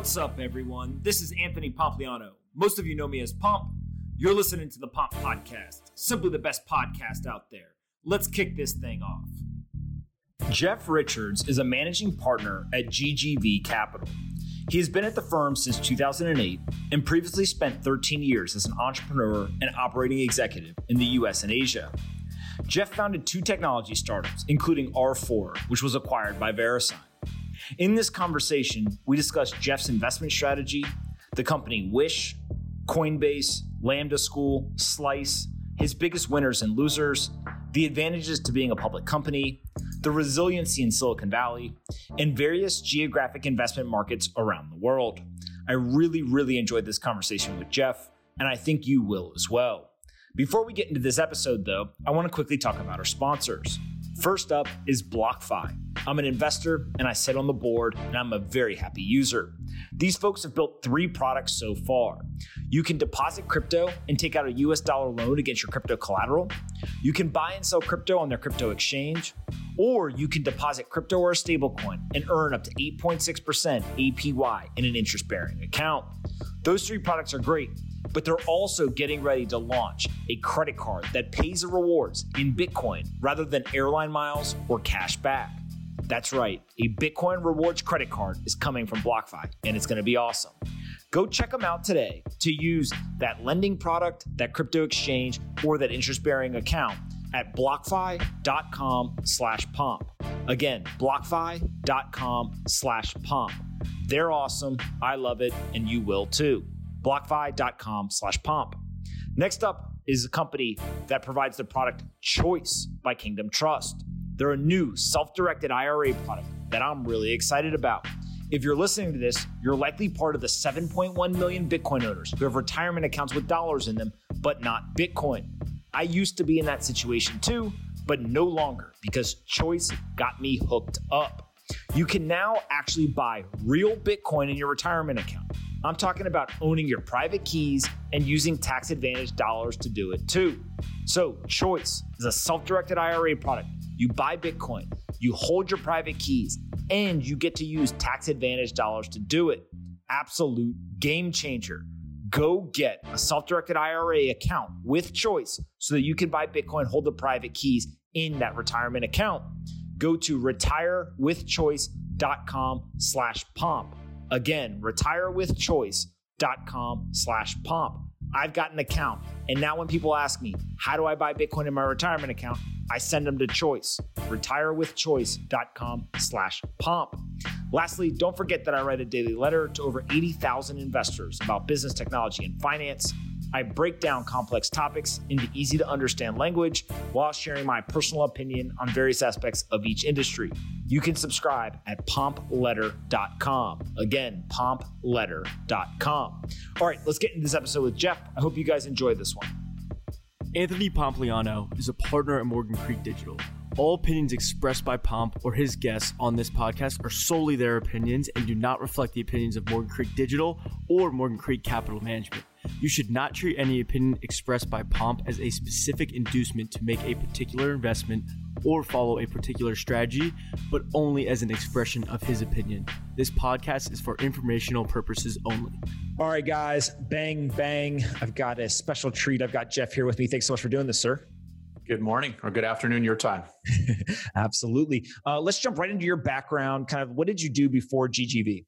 What's up, everyone? This is Anthony Pompliano. Most of you know me as Pomp. You're listening to the Pomp Podcast, simply the best podcast out there. Let's kick this thing off. Jeff Richards is a managing partner at GGV Capital. He has been at the firm since 2008 and previously spent 13 years as an entrepreneur and operating executive in the US and Asia. Jeff founded two technology startups, including R4, which was acquired by VeriSign. In this conversation, we discuss Jeff's investment strategy, the company Wish, Coinbase, Lambda School, Slice, his biggest winners and losers, the advantages to being a public company, the resiliency in Silicon Valley, and various geographic investment markets around the world. I really, really enjoyed this conversation with Jeff, and I think you will as well. Before we get into this episode, though, I want to quickly talk about our sponsors. First up is BlockFi. I'm an investor and I sit on the board and I'm a very happy user. These folks have built three products so far. You can deposit crypto and take out a US dollar loan against your crypto collateral. You can buy and sell crypto on their crypto exchange. Or you can deposit crypto or a stablecoin and earn up to 8.6% APY in an interest bearing account. Those three products are great, but they're also getting ready to launch a credit card that pays the rewards in Bitcoin rather than airline miles or cash back. That's right, a Bitcoin rewards credit card is coming from BlockFi, and it's going to be awesome. Go check them out today to use that lending product, that crypto exchange, or that interest bearing account at blockfi.com slash pomp. Again, blockfi.com slash pomp. They're awesome. I love it, and you will too blockfi.com slash pomp. Next up is a company that provides the product Choice by Kingdom Trust. They're a new self directed IRA product that I'm really excited about. If you're listening to this, you're likely part of the 7.1 million Bitcoin owners who have retirement accounts with dollars in them, but not Bitcoin. I used to be in that situation too, but no longer because Choice got me hooked up. You can now actually buy real Bitcoin in your retirement account. I'm talking about owning your private keys and using tax advantage dollars to do it too. So, Choice is a self directed IRA product. You buy Bitcoin, you hold your private keys, and you get to use tax advantage dollars to do it. Absolute game changer. Go get a self directed IRA account with Choice so that you can buy Bitcoin, hold the private keys in that retirement account. Go to retirewithchoice.com slash pomp Again, retirewithchoice.com slash pomp. I've got an account. And now when people ask me, how do I buy Bitcoin in my retirement account? I send them to Choice, retirewithchoice.com slash pomp. Lastly, don't forget that I write a daily letter to over 80,000 investors about business technology and finance. I break down complex topics into easy to understand language while sharing my personal opinion on various aspects of each industry. You can subscribe at pompletter.com. Again, pompletter.com. All right, let's get into this episode with Jeff. I hope you guys enjoy this one. Anthony Pompliano is a partner at Morgan Creek Digital. All opinions expressed by Pomp or his guests on this podcast are solely their opinions and do not reflect the opinions of Morgan Creek Digital or Morgan Creek Capital Management. You should not treat any opinion expressed by Pomp as a specific inducement to make a particular investment or follow a particular strategy, but only as an expression of his opinion. This podcast is for informational purposes only. All right, guys, bang, bang. I've got a special treat. I've got Jeff here with me. Thanks so much for doing this, sir. Good morning or good afternoon, your time. Absolutely. Uh, let's jump right into your background. Kind of what did you do before GGV?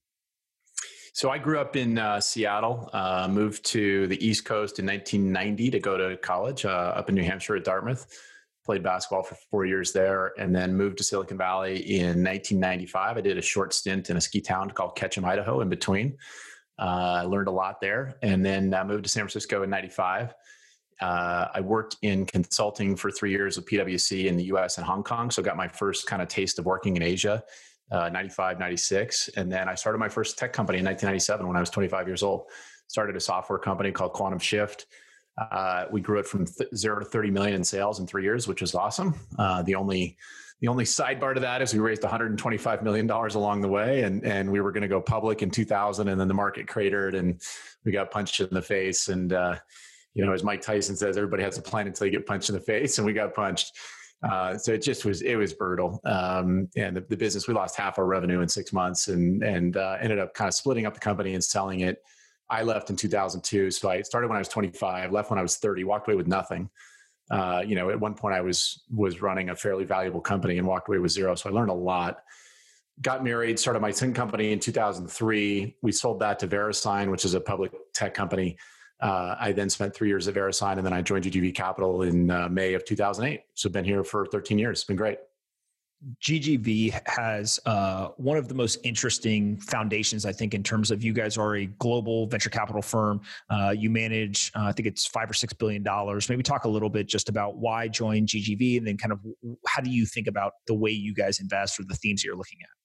So I grew up in uh, Seattle, uh, moved to the East Coast in 1990 to go to college uh, up in New Hampshire at Dartmouth. Played basketball for four years there, and then moved to Silicon Valley in 1995. I did a short stint in a ski town called Ketchum, Idaho, in between. Uh, I learned a lot there, and then I moved to San Francisco in '95. Uh, I worked in consulting for three years with PwC in the US and Hong Kong. So got my first kind of taste of working in Asia uh, 95, 96. And then I started my first tech company in 1997 when I was 25 years old. Started a software company called Quantum Shift. Uh, we grew it from th- zero to 30 million in sales in three years, which was awesome. Uh, the only the only sidebar to that is we raised 125 million dollars along the way, and and we were going to go public in 2000, and then the market cratered, and we got punched in the face. And uh, you know, as Mike Tyson says, everybody has a plan until you get punched in the face, and we got punched. Uh, so it just was it was brutal. Um, and the, the, business we lost half our revenue in six months, and and uh, ended up kind of splitting up the company and selling it. I left in 2002, so I started when I was 25, left when I was 30, walked away with nothing. Uh, you know, at one point I was was running a fairly valuable company and walked away with zero, so I learned a lot. Got married, started my second company in 2003. We sold that to VeriSign, which is a public tech company. Uh, I then spent three years at VeriSign, and then I joined GGV Capital in uh, May of 2008. So been here for 13 years. It's been great. GGV has uh, one of the most interesting foundations, I think, in terms of you guys are a global venture capital firm. Uh, you manage, uh, I think it's five or six billion dollars. Maybe talk a little bit just about why join GGV, and then kind of how do you think about the way you guys invest or the themes you're looking at.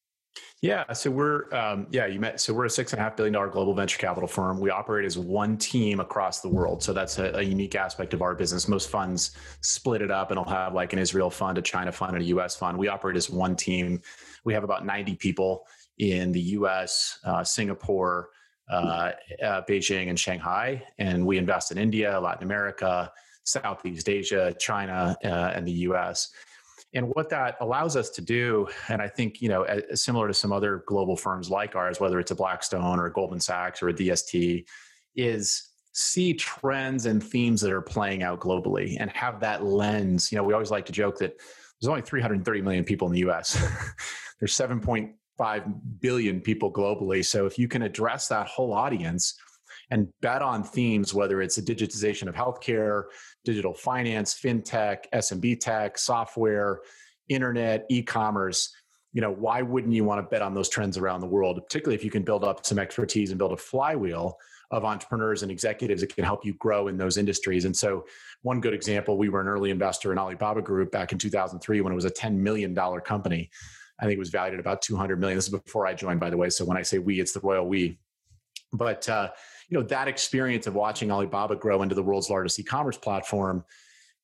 Yeah, so we're um, yeah you met so we're a six and a half billion dollar global venture capital firm. We operate as one team across the world, so that's a, a, unique aspect of our business. Most funds split it up and will have like an Israel fund, a China fund, and a U.S. fund. We operate as one team. We have about ninety people in the U.S., uh, Singapore, uh, uh, Beijing, and Shanghai, and we invest in India, Latin America, Southeast Asia, China, uh, and the U.S. And what that allows us to do, and I think, you know, similar to some other global firms like ours, whether it's a Blackstone or a Goldman Sachs or a DST, is see trends and themes that are playing out globally and have that lens. You know, we always like to joke that there's only 330 million people in the US. there's 7.5 billion people globally. So if you can address that whole audience and bet on themes, whether it's a digitization of healthcare, digital finance, fintech, SMB tech, software, internet, e-commerce, you know, why wouldn't you want to bet on those trends around the world, particularly if you can build up some expertise and build a flywheel of entrepreneurs and executives that can help you grow in those industries. And so, one good example, we were an early investor in Alibaba Group back in 2003 when it was a $10 million company. I think it was valued at about 200 million. This is before I joined, by the way. So when I say we, it's the royal we. But uh, you know that experience of watching Alibaba grow into the world's largest e-commerce platform.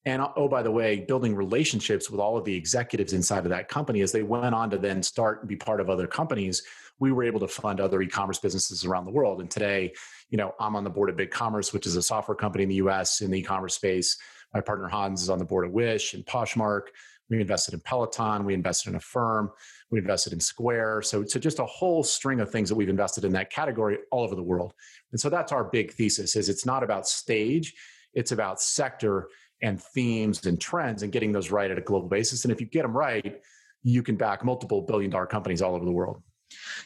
And oh by the way building relationships with all of the executives inside of that company as they went on to then start and be part of other companies we were able to fund other e-commerce businesses around the world. And today you know i'm on the board of BigCommerce which is a software company in the us in the e-commerce space my partner hans is on the board of wish and poshmark we invested in peloton we invested in Affirm we invested in Square. So, so just a whole string of things that we've invested in that category all over the world. And so that's our big thesis is it's not about stage, it's about sector and themes and trends and getting those right at a global basis. And if you get them right, you can back multiple billion dollar companies all over the world.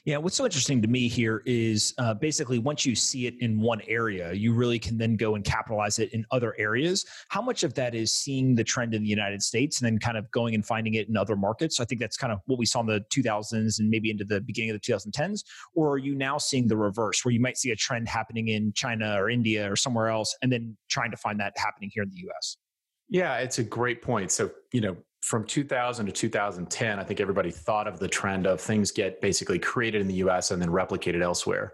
Yeah, what's so interesting to me here is uh, basically once you see it in one area, you really can then go and capitalize it in other areas. How much of that is seeing the trend in the United States and then kind of going and finding it in other markets? I think that's kind of what we saw in the 2000s and maybe into the beginning of the 2010s. Or are you now seeing the reverse, where you might see a trend happening in China or India or somewhere else, and then trying to find that happening here in the US? Yeah, it's a great point. So, you know, from 2000 to 2010, I think everybody thought of the trend of things get basically created in the US and then replicated elsewhere.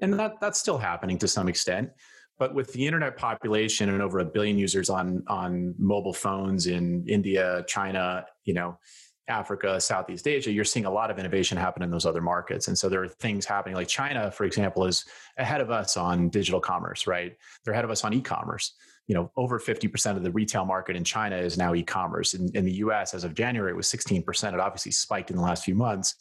And that, that's still happening to some extent. But with the internet population and over a billion users on, on mobile phones in India, China, you know, Africa, Southeast Asia, you're seeing a lot of innovation happen in those other markets. And so there are things happening like China, for example, is ahead of us on digital commerce, right? They're ahead of us on e-commerce you know, over 50% of the retail market in China is now e-commerce. In, in the US, as of January, it was 16%. It obviously spiked in the last few months.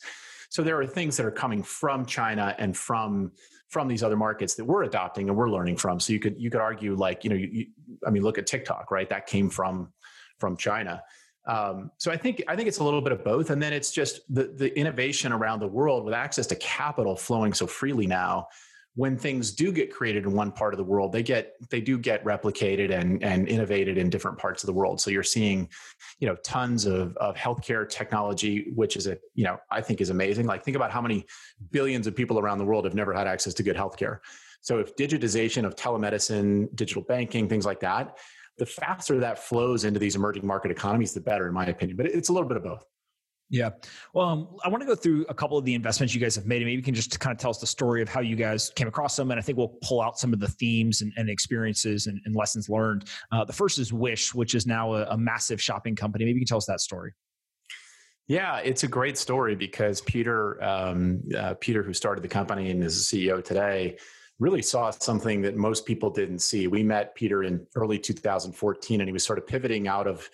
So there are things that are coming from China and from from these other markets that we're adopting and we're learning from. So you could you could argue like you know, you, you, I mean, look at TikTok, right? That came from from China. Um, so I think I think it's a little bit of both, and then it's just the the innovation around the world with access to capital flowing so freely now when things do get created in one part of the world they get they do get replicated and and innovated in different parts of the world. So you're seeing you know tons of of healthcare technology which is a you know i think is amazing. Like think about how many billions of people around the world have never had access to good healthcare. So if digitization of telemedicine digital banking things like that the faster that flows into these emerging market economies the better in my opinion. But it's a little bit of both yeah. Well, um, I want to go through a couple of the investments you guys have made. And maybe you can just kind of tell us the story of how you guys came across them. And I think we'll pull out some of the themes and, and experiences and, and, lessons learned. Uh, the first is Wish, which is now a, a, massive shopping company. Maybe you can tell us that story. Yeah, it's a great story because Peter, um, uh, Peter, who started the company and is the CEO today, really saw something that most people didn't see. We met Peter in early 2014, and he was sort of pivoting out of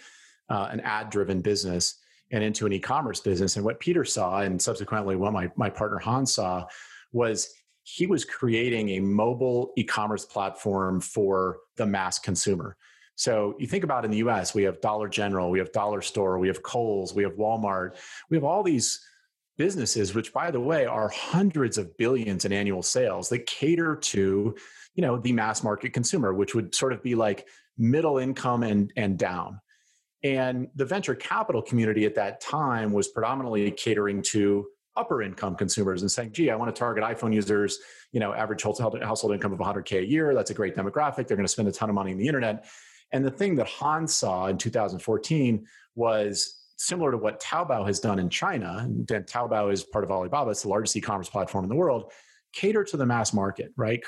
uh, an ad driven business and into an e-commerce business. And what Peter saw, and subsequently what my, my partner Hans saw, was he was creating a mobile e-commerce platform for the mass consumer. So you think about in the US, we have Dollar General, we have Dollar Store, we have Kohl's, we have Walmart, we have all these businesses, which by the way are hundreds of billions in annual sales that cater to, you know, the mass market consumer, which would sort of be like middle income and, and down. And the venture capital community at that time was predominantly catering to upper income consumers and saying, gee, I want to target iPhone users, you know, average household income of 100K a year. That's a great demographic. They're going to spend a ton of money on the internet. And the thing that Hans saw in 2014 was similar to what Taobao has done in China. And Taobao is part of Alibaba, it's the largest e commerce platform in the world. Cater to the mass market, right?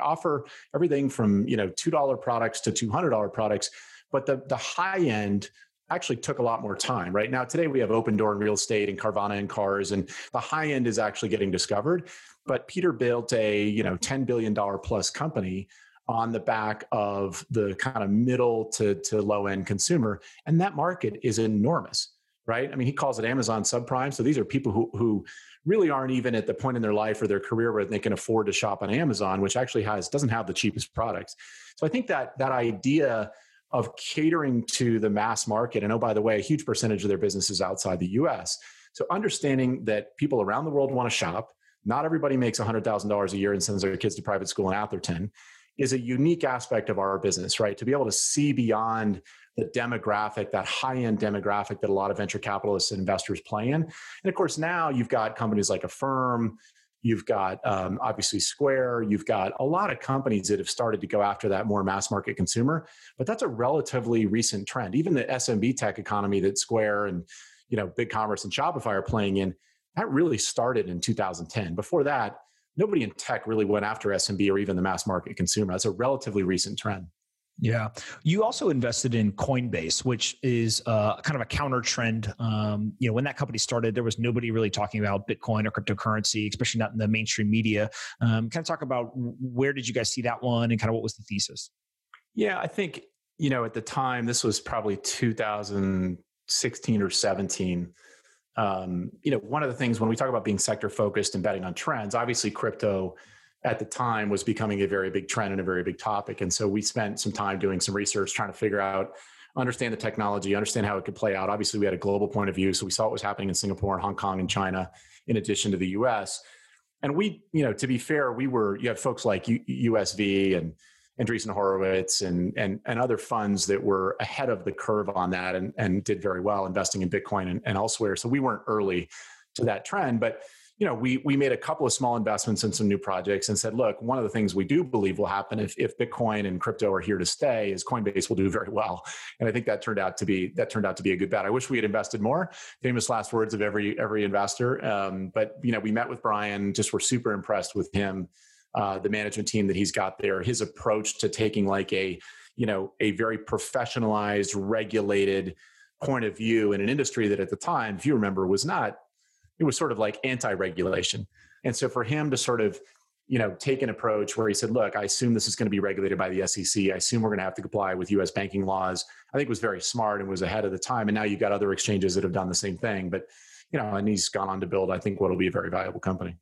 Offer everything from you know two dollar products to two hundred dollar products, but the the high end actually took a lot more time. Right now, today we have Opendoor in real estate and Carvana and cars, and the high end is actually getting discovered. But Peter built a you know ten billion dollar plus company on the back of the kind of middle to, to low end consumer. And that market is enormous, right? I mean, he calls it Amazon subprime. So these are people who, who really aren't even at the point in their life or their career where they can afford to shop on Amazon, which actually has doesn't have the cheapest products. So I think that that idea of catering to the mass market, and oh, by the way, a huge percentage of their business is outside the US. So understanding that people around the world want to shop. Not everybody makes $100,000 a year and sends their kids to private school in Atherton is a unique aspect of our business, right? To be able to see beyond the demographic, that high end demographic that a lot of venture capitalists and investors play in. And of course, now you've got companies like Affirm, you've got um, obviously Square, you've got a lot of companies that have started to go after that more mass market consumer. But that's a relatively recent trend. Even the SMB tech economy that Square and you know BigCommerce and Shopify are playing in, that really started in 2010. Before that, nobody in tech really went after SMB or even the mass market consumer. That's a relatively recent trend. Yeah. You also invested in Coinbase, which is uh, kind of a counter trend. Um, you know, when that company started, there was nobody really talking about Bitcoin or cryptocurrency, especially not in the mainstream media. Um, kind of talk about where did you guys see that one and kind of what was the thesis? Yeah, I think, you know, at the time, this was probably 2016 or 17 um, you know, one of the things when we talk about being sector focused and betting on trends, obviously crypto at the time was becoming a very big trend and a very big topic. And so we spent some time doing some research trying to figure out, understand the technology, understand how it could play out. Obviously, we had a global point of view. So we saw what was happening in Singapore and Hong Kong and China, in addition to the US. And we, you know, to be fair, we were, you have folks like USV and Andreessen Horowitz and, and, and other funds that were ahead of the curve on that and, and did very well investing in Bitcoin and, and elsewhere. So we weren't early to that trend, but you know, we we made a couple of small investments in some new projects and said, look, one of the things we do believe will happen if, if Bitcoin and crypto are here to stay is Coinbase will do very well. And I think that turned out to be that turned out to be a good bet. I wish we had invested more. Famous last words of every every investor. Um, but you know, we met with Brian, just were super impressed with him uh, the management team that he's got there, his approach to taking like a, you know, a very professionalized, regulated point of view in an industry that at the time, if you remember, was not, it was sort of like anti-regulation. And so for him to sort of, you know, take an approach where he said, look, I assume this is going to be regulated by the SEC. I assume we're going to have to comply with US banking laws. I think was very smart and was ahead of the time. And now you've got other exchanges that have done the same thing. But, you know, and he's gone on to build, I think, what will be a very valuable company.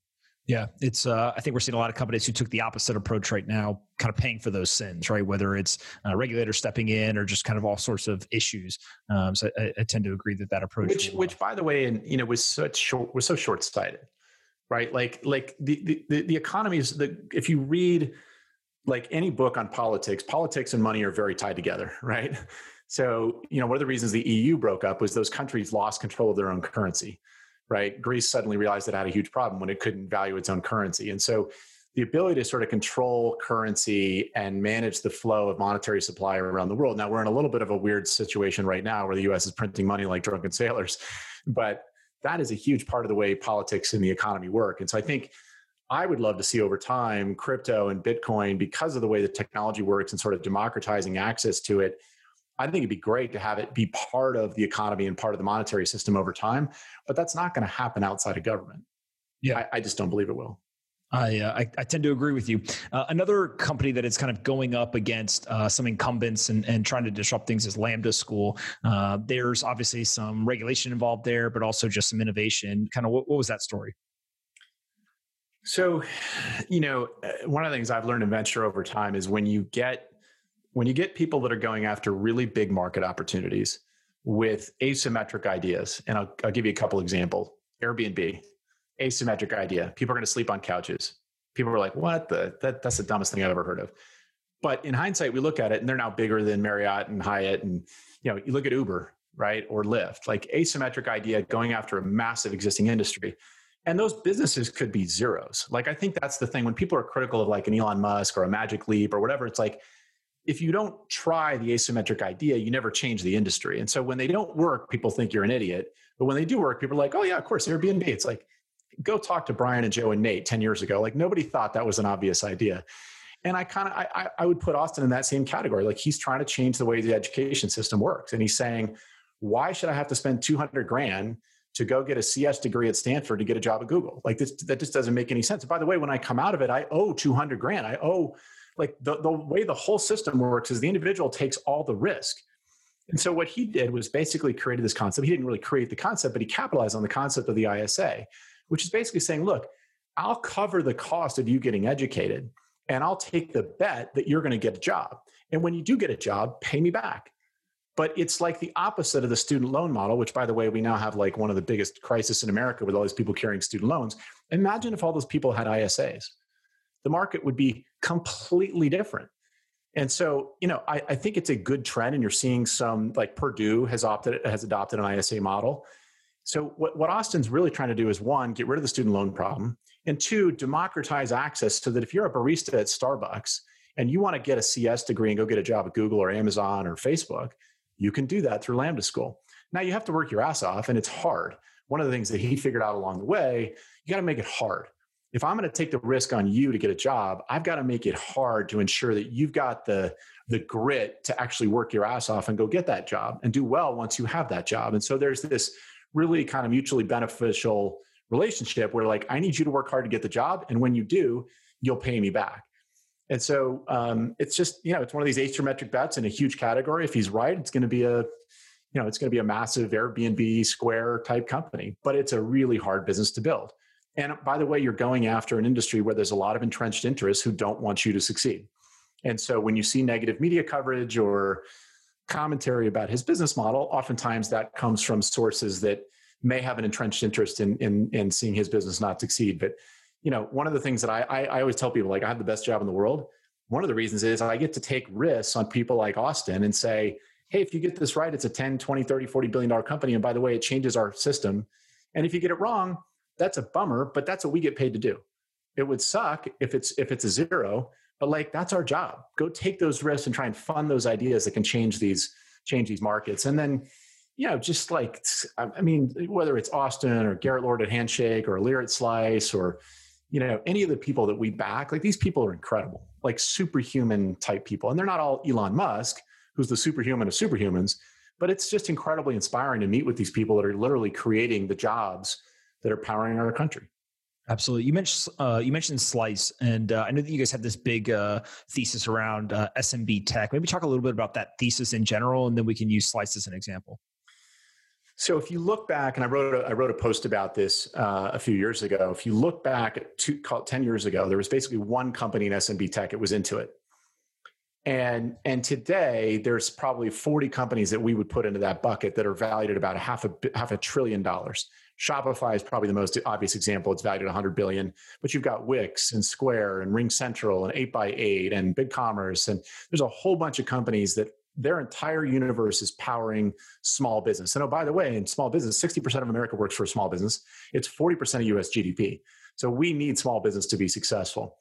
Yeah, it's. Uh, I think we're seeing a lot of companies who took the opposite approach right now, kind of paying for those sins, right? Whether it's uh, regulators stepping in or just kind of all sorts of issues. Um, so I, I, tend to agree that that approach, which, really which by the way, and you know, was such short, was so short sighted, right? Like, like the the the economy is the. If you read like any book on politics, politics and money are very tied together, right? So you know, one of the reasons the EU broke up was those countries lost control of their own currency right? Greece suddenly realized it had a huge problem when it couldn't value its own currency. And so the ability to sort of control currency and manage the flow of monetary supply around the world. Now we're in a little bit of a weird situation right now where the US is printing money like drunken sailors, but that is a huge part of the way politics and the economy work. And so I think I would love to see over time crypto and Bitcoin, because of the way the technology works and sort of democratizing access to it, I think it'd be great to have it be part of the economy and part of the monetary system over time, but that's not going to happen outside of government. Yeah, I, I just don't believe it will. I, uh, I, I tend to agree with you. Uh, another company that is kind of going up against uh, some incumbents and, and trying to disrupt things is Lambda School. Uh, there's obviously some regulation involved there, but also just some innovation. Kind of what, what was that story? So, you know, uh, one of the things I've learned in venture over time is when you get when you get people that are going after really big market opportunities with asymmetric ideas, and I'll, I'll give you a couple examples. Airbnb, asymmetric idea. People are going to sleep on couches. People are like, "What the? That, that's the dumbest thing I've ever heard of." But in hindsight, we look at it, and they're now bigger than Marriott and Hyatt, and you know, you look at Uber, right, or Lyft, like asymmetric idea going after a massive existing industry. And those businesses could be zeros. Like I think that's the thing when people are critical of like an Elon Musk or a Magic Leap or whatever. It's like if you don't try the asymmetric idea, you never change the industry. And so when they don't work, people think you're an idiot. But when they do work, people are like, oh yeah, of course, Airbnb. It's like go talk to Brian and Joe and Nate 10 years ago. Like nobody thought that was an obvious idea. And I kind of I, I would put Austin in that same category. Like he's trying to change the way the education system works. And he's saying, why should I have to spend 200 grand to go get a CS degree at Stanford to get a job at Google? Like this, that just doesn't make any sense. And by the way, when I come out of it, I owe 200 grand. I owe like the, the way the whole system works is the individual takes all the risk. And so what he did was basically created this concept. He didn't really create the concept, but he capitalized on the concept of the ISA, which is basically saying, look, I'll cover the cost of you getting educated and I'll take the bet that you're going to get a job. And when you do get a job, pay me back. But it's like the opposite of the student loan model, which, by the way, we now have like one of the biggest crises in America with all these people carrying student loans. Imagine if all those people had ISAs. The market would be completely different. And so, you know, I, I think it's a good trend, and you're seeing some like Purdue has opted has adopted an ISA model. So what, what Austin's really trying to do is one, get rid of the student loan problem, and two, democratize access so that if you're a barista at Starbucks and you want to get a CS degree and go get a job at Google or Amazon or Facebook, you can do that through Lambda School. Now you have to work your ass off and it's hard. One of the things that he figured out along the way, you got to make it hard. If I'm going to take the risk on you to get a job, I've got to make it hard to ensure that you've got the the grit to actually work your ass off and go get that job and do well once you have that job. And so there's this really kind of mutually beneficial relationship where like i need you to work hard to get the job and when you do you'll pay me back. And so um, it's just you know it's one of these asymmetric bets in a huge category. If he's right it's going to be a you know it's going to be a massive airbnb square type company but it's a really hard business to build and by the way you're going after an industry where there's a lot of entrenched interests who don't want you to succeed and so when you see negative media coverage or commentary about his business model, oftentimes that comes from sources that may have an entrenched interest in in, in seeing his business not succeed. But you know, one of the things that I, I, I always tell people, like I have the best job in the world. One of the reasons is I get to take risks on people like Austin and say, hey, if you get this right, it's a 10, 20, 30, 40 billion dollar company. And by the way, it changes our system. And if you get it wrong, that's a bummer, but that's what we get paid to do. It would suck if it's if it's a zero, but like that's our job. Go take those risks and try and fund those ideas that can change these change these markets. And then, you know, just like I mean, whether it's Austin or Garrett Lord at Handshake or Lear at Slice or you know any of the people that we back, like these people are incredible, like superhuman type people, and they're not all Elon Musk, who's the superhuman of superhumans. But it's just incredibly inspiring to meet with these people that are literally creating the jobs that are powering our country. Absolutely. You mentioned uh, you mentioned Slice, and uh, I know that you guys have this big uh, thesis around uh, SMB tech. Maybe talk a little bit about that thesis in general, and then we can use Slice as an example. So, if you look back, and I wrote a, I wrote a post about this uh, a few years ago. If you look back to ten years ago, there was basically one company in SMB tech. It was Intuit, and and today there's probably 40 companies that we would put into that bucket that are valued at about a half a half a trillion dollars Shopify is probably the most obvious example. It's valued at 100 billion, but you've got Wix and Square and Ring Central and 8x8 and BigCommerce. And there's a whole bunch of companies that their entire universe is powering small business. And oh, by the way, in small business, 60% of America works for a small business. It's 40% of US GDP. So we need small business to be successful.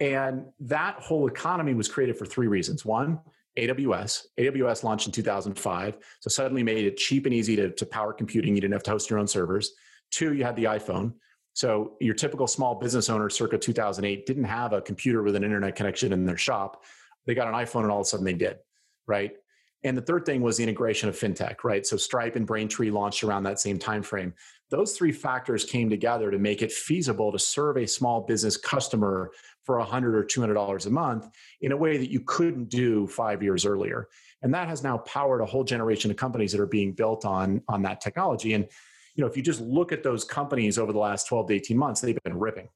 And that whole economy was created for three reasons. One, AWS. AWS launched in 2005. So suddenly made it cheap and easy to, to power computing. You didn't have to host your own servers. Two, you had the iPhone. So your typical small business owner circa 2008 didn't have a computer with an internet connection in their shop. They got an iPhone and all of a sudden they did, right? And the third thing was the integration of fintech, right? So Stripe and Braintree launched around that same time frame. those three factors came together to make it feasible to serve a small business customer for 100 or 200 dollars a month in a way that you couldn't do five years earlier. And that has now powered a whole generation of companies that are being built on on that technology. And you know if you just look at those companies over the last 12 to 18 months they've been ripping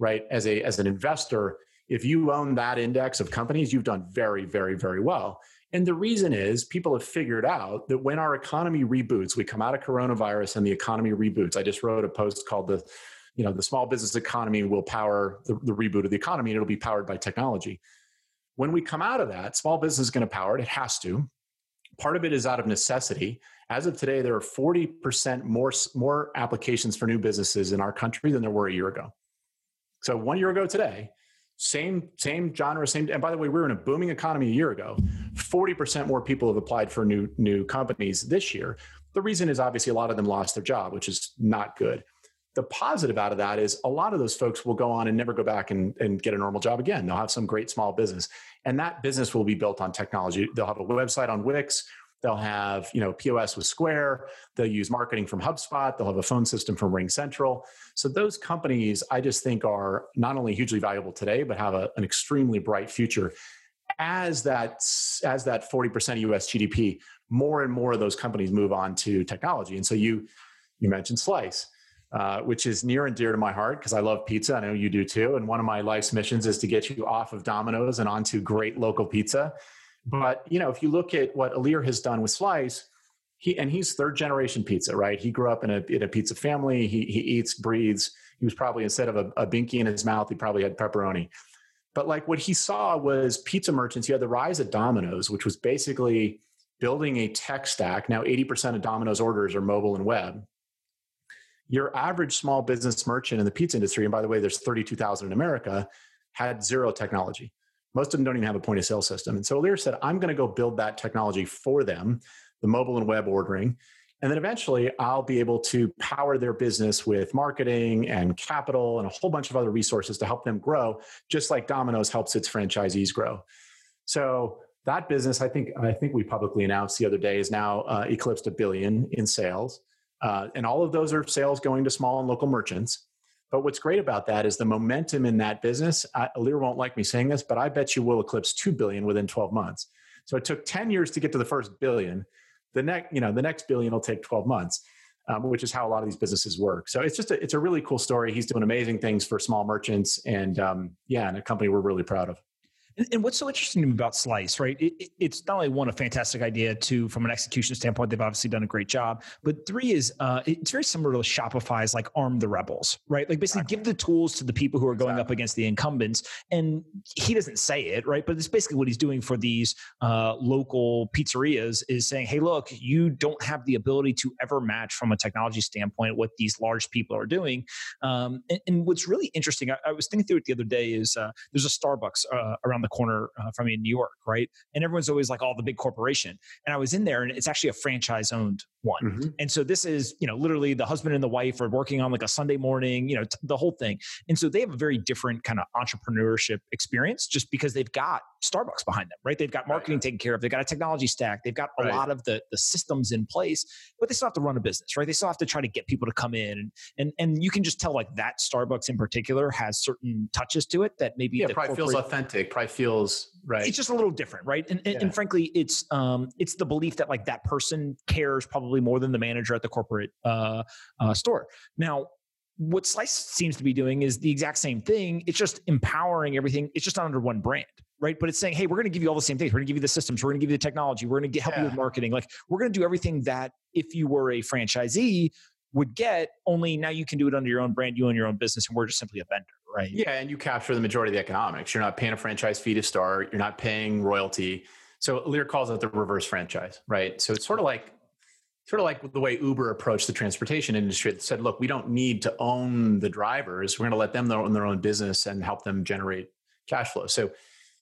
right? As a as an investor if you own that index of companies you've done very very very well. And the reason is people have figured out that when our economy reboots, we come out of coronavirus and the economy reboots. I just wrote a post called the, you know, the small business economy will power the, the reboot of the economy and it'll be powered by technology. When we come out of that, small business is going to power it. It has to. Part of it is out of necessity. As of today, there are 40% more, more applications for new businesses in our country than there were a year ago. So one year ago today, same same genre same and by the way we were in a booming economy a year ago 40% more people have applied for new new companies this year the reason is obviously a lot of them lost their job which is not good the positive out of that is a lot of those folks will go on and never go back and, and get a normal job again they'll have some great small business and that business will be built on technology they'll have a website on wix They'll have, you know, POS with Square. They'll use marketing from HubSpot. They'll have a phone system from RingCentral. So those companies, I just think, are not only hugely valuable today, but have a, an extremely bright future. As that as that forty percent of U.S. GDP, more and more of those companies move on to technology. And so you you mentioned Slice. Uh, which is near and dear to my heart because I love pizza. I know you do too. And one of my life's missions is to get you off of Domino's and onto great local pizza. But you know, if you look at what Ilir has done with Slice, he and he's third generation pizza, right? He grew up in a in a pizza family. He he eats, breathes. He was probably instead of a, a binky in his mouth, he probably had pepperoni. But like what he saw was pizza merchants. You had the rise of Domino's, which was basically building a tech stack. Now, 80% of Domino's orders are mobile and web. Your average small business merchant in the pizza industry, and by the way, there's 32,000 in America, had zero technology. Most of them don't even have a point of sale system. And so Ilir said, I'm going to go build that technology for them, the mobile and web ordering. And then eventually I'll be able to power their business with marketing and capital and a whole bunch of other resources to help them grow, just like Domino's helps its franchisees grow. So that business, I think, I think we publicly announced the other day, is now uh, eclipsed a billion in sales. Uh, and all of those are sales going to small and local merchants. But what's great about that is the momentum in that business. I, Ilir won't like me saying this, but I bet you will eclipse 2 billion within 12 months. So it took 10 years to get to the first billion. The next, you know, the next billion will take 12 months, um, which is how a lot of these businesses work. So it's just a, it's a really cool story. He's doing amazing things for small merchants, and um, yeah, and a company we're really proud of. And, and, what's so interesting about Slice, right? It, it, it's not only one a fantastic idea. Two, from an execution standpoint, they've obviously done a great job. But three is uh, it's very similar to Shopify's like arm the rebels, right? Like basically exactly. give the tools to the people who are going exactly. up against the incumbents. And he doesn't say it, right? But it's basically what he's doing for these uh, local pizzerias is saying, hey, look, you don't have the ability to ever match from a technology standpoint what these large people are doing. Um, and, and, what's really interesting, I, I, was thinking through it the other day, is uh, there's a Starbucks uh, around the corner uh, from me in New York, right? And everyone's always like, "Oh, the big corporation." And I was in there, and it's actually a franchise-owned one. Mm-hmm. And so this is, you know, literally the husband and the wife are working on like a Sunday morning, you know, t- the whole thing. And so they have a very different kind of entrepreneurship experience, just because they've got Starbucks behind them, right? They've got marketing right. taken care of, they've got a technology stack, they've got a right. lot of the the systems in place, but they still have to run a business, right? They still have to try to get people to come in, and and and you can just tell like that Starbucks in particular has certain touches to it that maybe yeah, probably feels authentic, probably feels right. It's just a little different, right? And and, yeah. and frankly, it's um it's the belief that like that person cares probably more than the manager at the corporate uh, uh store. Now what Slice seems to be doing is the exact same thing. It's just empowering everything. It's just not under one brand, right? But it's saying, hey, we're going to give you all the same things. We're going to give you the systems. We're going to give you the technology. We're going to help yeah. you with marketing. Like we're going to do everything that if you were a franchisee would get. Only now you can do it under your own brand. You own your own business, and we're just simply a vendor, right? Yeah, and you capture the majority of the economics. You're not paying a franchise fee to start. You're not paying royalty. So Lear calls it the reverse franchise, right? So it's sort of like sort of like the way Uber approached the transportation industry that said, look, we don't need to own the drivers. We're going to let them own their own business and help them generate cash flow. So,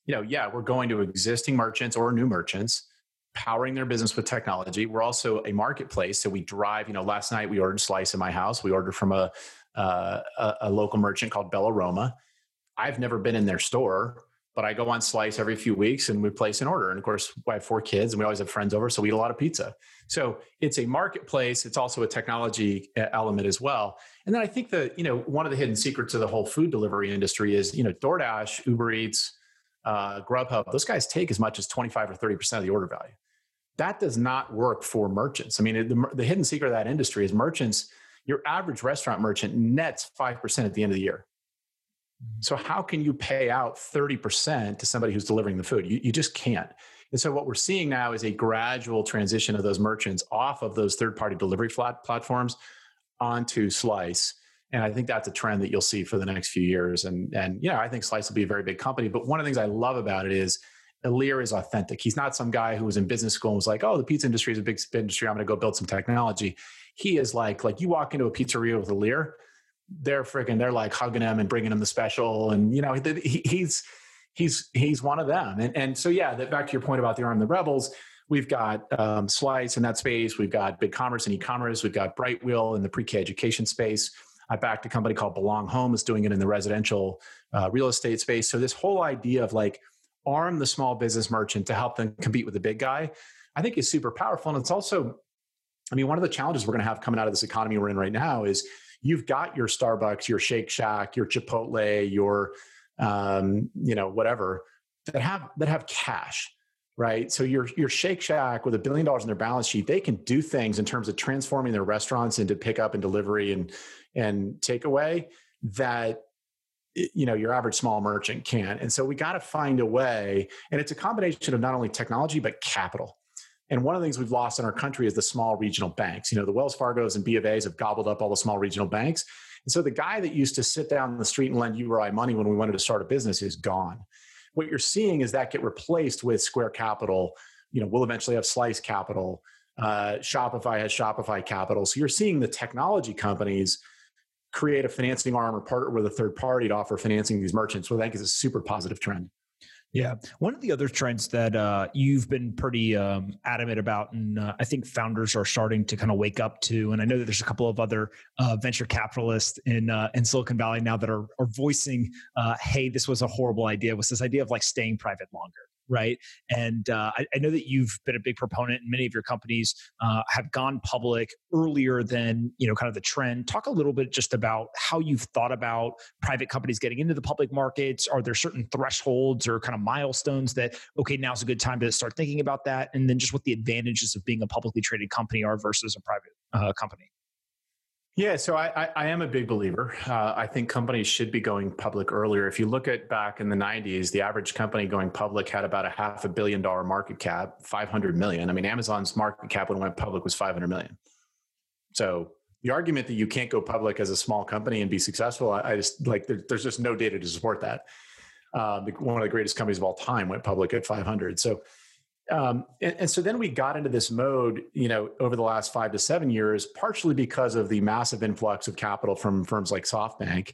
you know, yeah, we're going to existing merchants or new merchants, powering their business with technology. We're also a marketplace. So we drive, you know, last night we ordered Slice in my house. We ordered from a, uh, a, a local merchant called Bella Roma. I've never been in their store but I go on Slice every few weeks and we place an order. And of course, I have four kids and we always have friends over, so we eat a lot of pizza. So it's a marketplace. It's also a technology uh, element as well. And then I think that you know one of the hidden secrets of the whole food delivery industry is you know DoorDash, Uber Eats, uh, Grubhub. Those guys take as much as twenty five or thirty percent of the order value. That does not work for merchants. I mean, the, the hidden secret of that industry is merchants. Your average restaurant merchant nets five percent at the end of the year. Mm-hmm. So how can you pay out 30% to somebody who's delivering the food? You, you just can't. And so what we're seeing now is a gradual transition of those merchants off of those third-party delivery flat platforms onto Slice. And I think that's a trend that you'll see for the next few years. And and yeah, I think Slice will be a very big company. But one of the things I love about it is Ilir is authentic. He's not some guy who was in business school and was like, oh, the pizza industry is a big industry. I'm going to go build some technology. He is like, like you walk into a pizzeria with Ilir, they're freaking they're like hugging him and bringing him the special and you know he, he's he's he's one of them and and so yeah that back to your point about the arm the rebels we've got um, slice in that space we've got big commerce and e-commerce we've got brightwheel in the pre-k education space i backed a company called belong home is doing it in the residential uh, real estate space so this whole idea of like arm the small business merchant to help them compete with the big guy i think is super powerful and it's also i mean one of the challenges we're going to have coming out of this economy we're in right now is you've got your Starbucks, your Shake Shack, your Chipotle, your um, you know whatever that have that have cash, right? So your your Shake Shack with a billion dollars in their balance sheet, they can do things in terms of transforming their restaurants into pickup and delivery and and takeaway that you know your average small merchant can't and so we got to find a way and it's a combination of not only technology but capital and one of the things we've lost in our country is the small regional banks. You know, the Wells Fargo's and B of A's have gobbled up all the small regional banks. And so the guy that used to sit down the street and lend you money when we wanted to start a business is gone. What you're seeing is that get replaced with Square Capital. You know, we'll eventually have Slice Capital. Uh, Shopify has Shopify Capital. So you're seeing the technology companies create a financing arm or partner with a third party to offer financing these merchants, which I think is a super positive trend. Yeah. One of the other trends that uh, you've been pretty um, adamant about, and uh, I think founders are starting to kind of wake up to, and I know that there's a couple of other uh, venture capitalists in uh, in Silicon Valley now that are, are voicing, uh, hey, this was a horrible idea, was this idea of like staying private longer right? And uh, I, I, know that you've been a big proponent, and many of your companies uh, have gone public earlier than you know, kind of the trend. Talk a little bit just about how you've thought about private companies getting into the public markets. Are there certain thresholds or kind of milestones that okay, now's a good time to start thinking about that? And then just what the advantages of being a publicly traded company are versus a private uh, company. Yeah, so I, I, I, am a big believer. Uh, I think companies should be going public earlier. If you look at back in the 90s, the average company going public had about a half a billion dollar market cap, 500 million. I mean, Amazon's market cap when it went public was 500 million. So the argument that you can't go public as a small company and be successful, I, I just like there, there's just no data to support that. Uh, one of the greatest companies of all time went public at 500. So um, and, and, so then we got into this mode, you know, over the last five to seven years, partially because of the massive influx of capital from firms like SoftBank,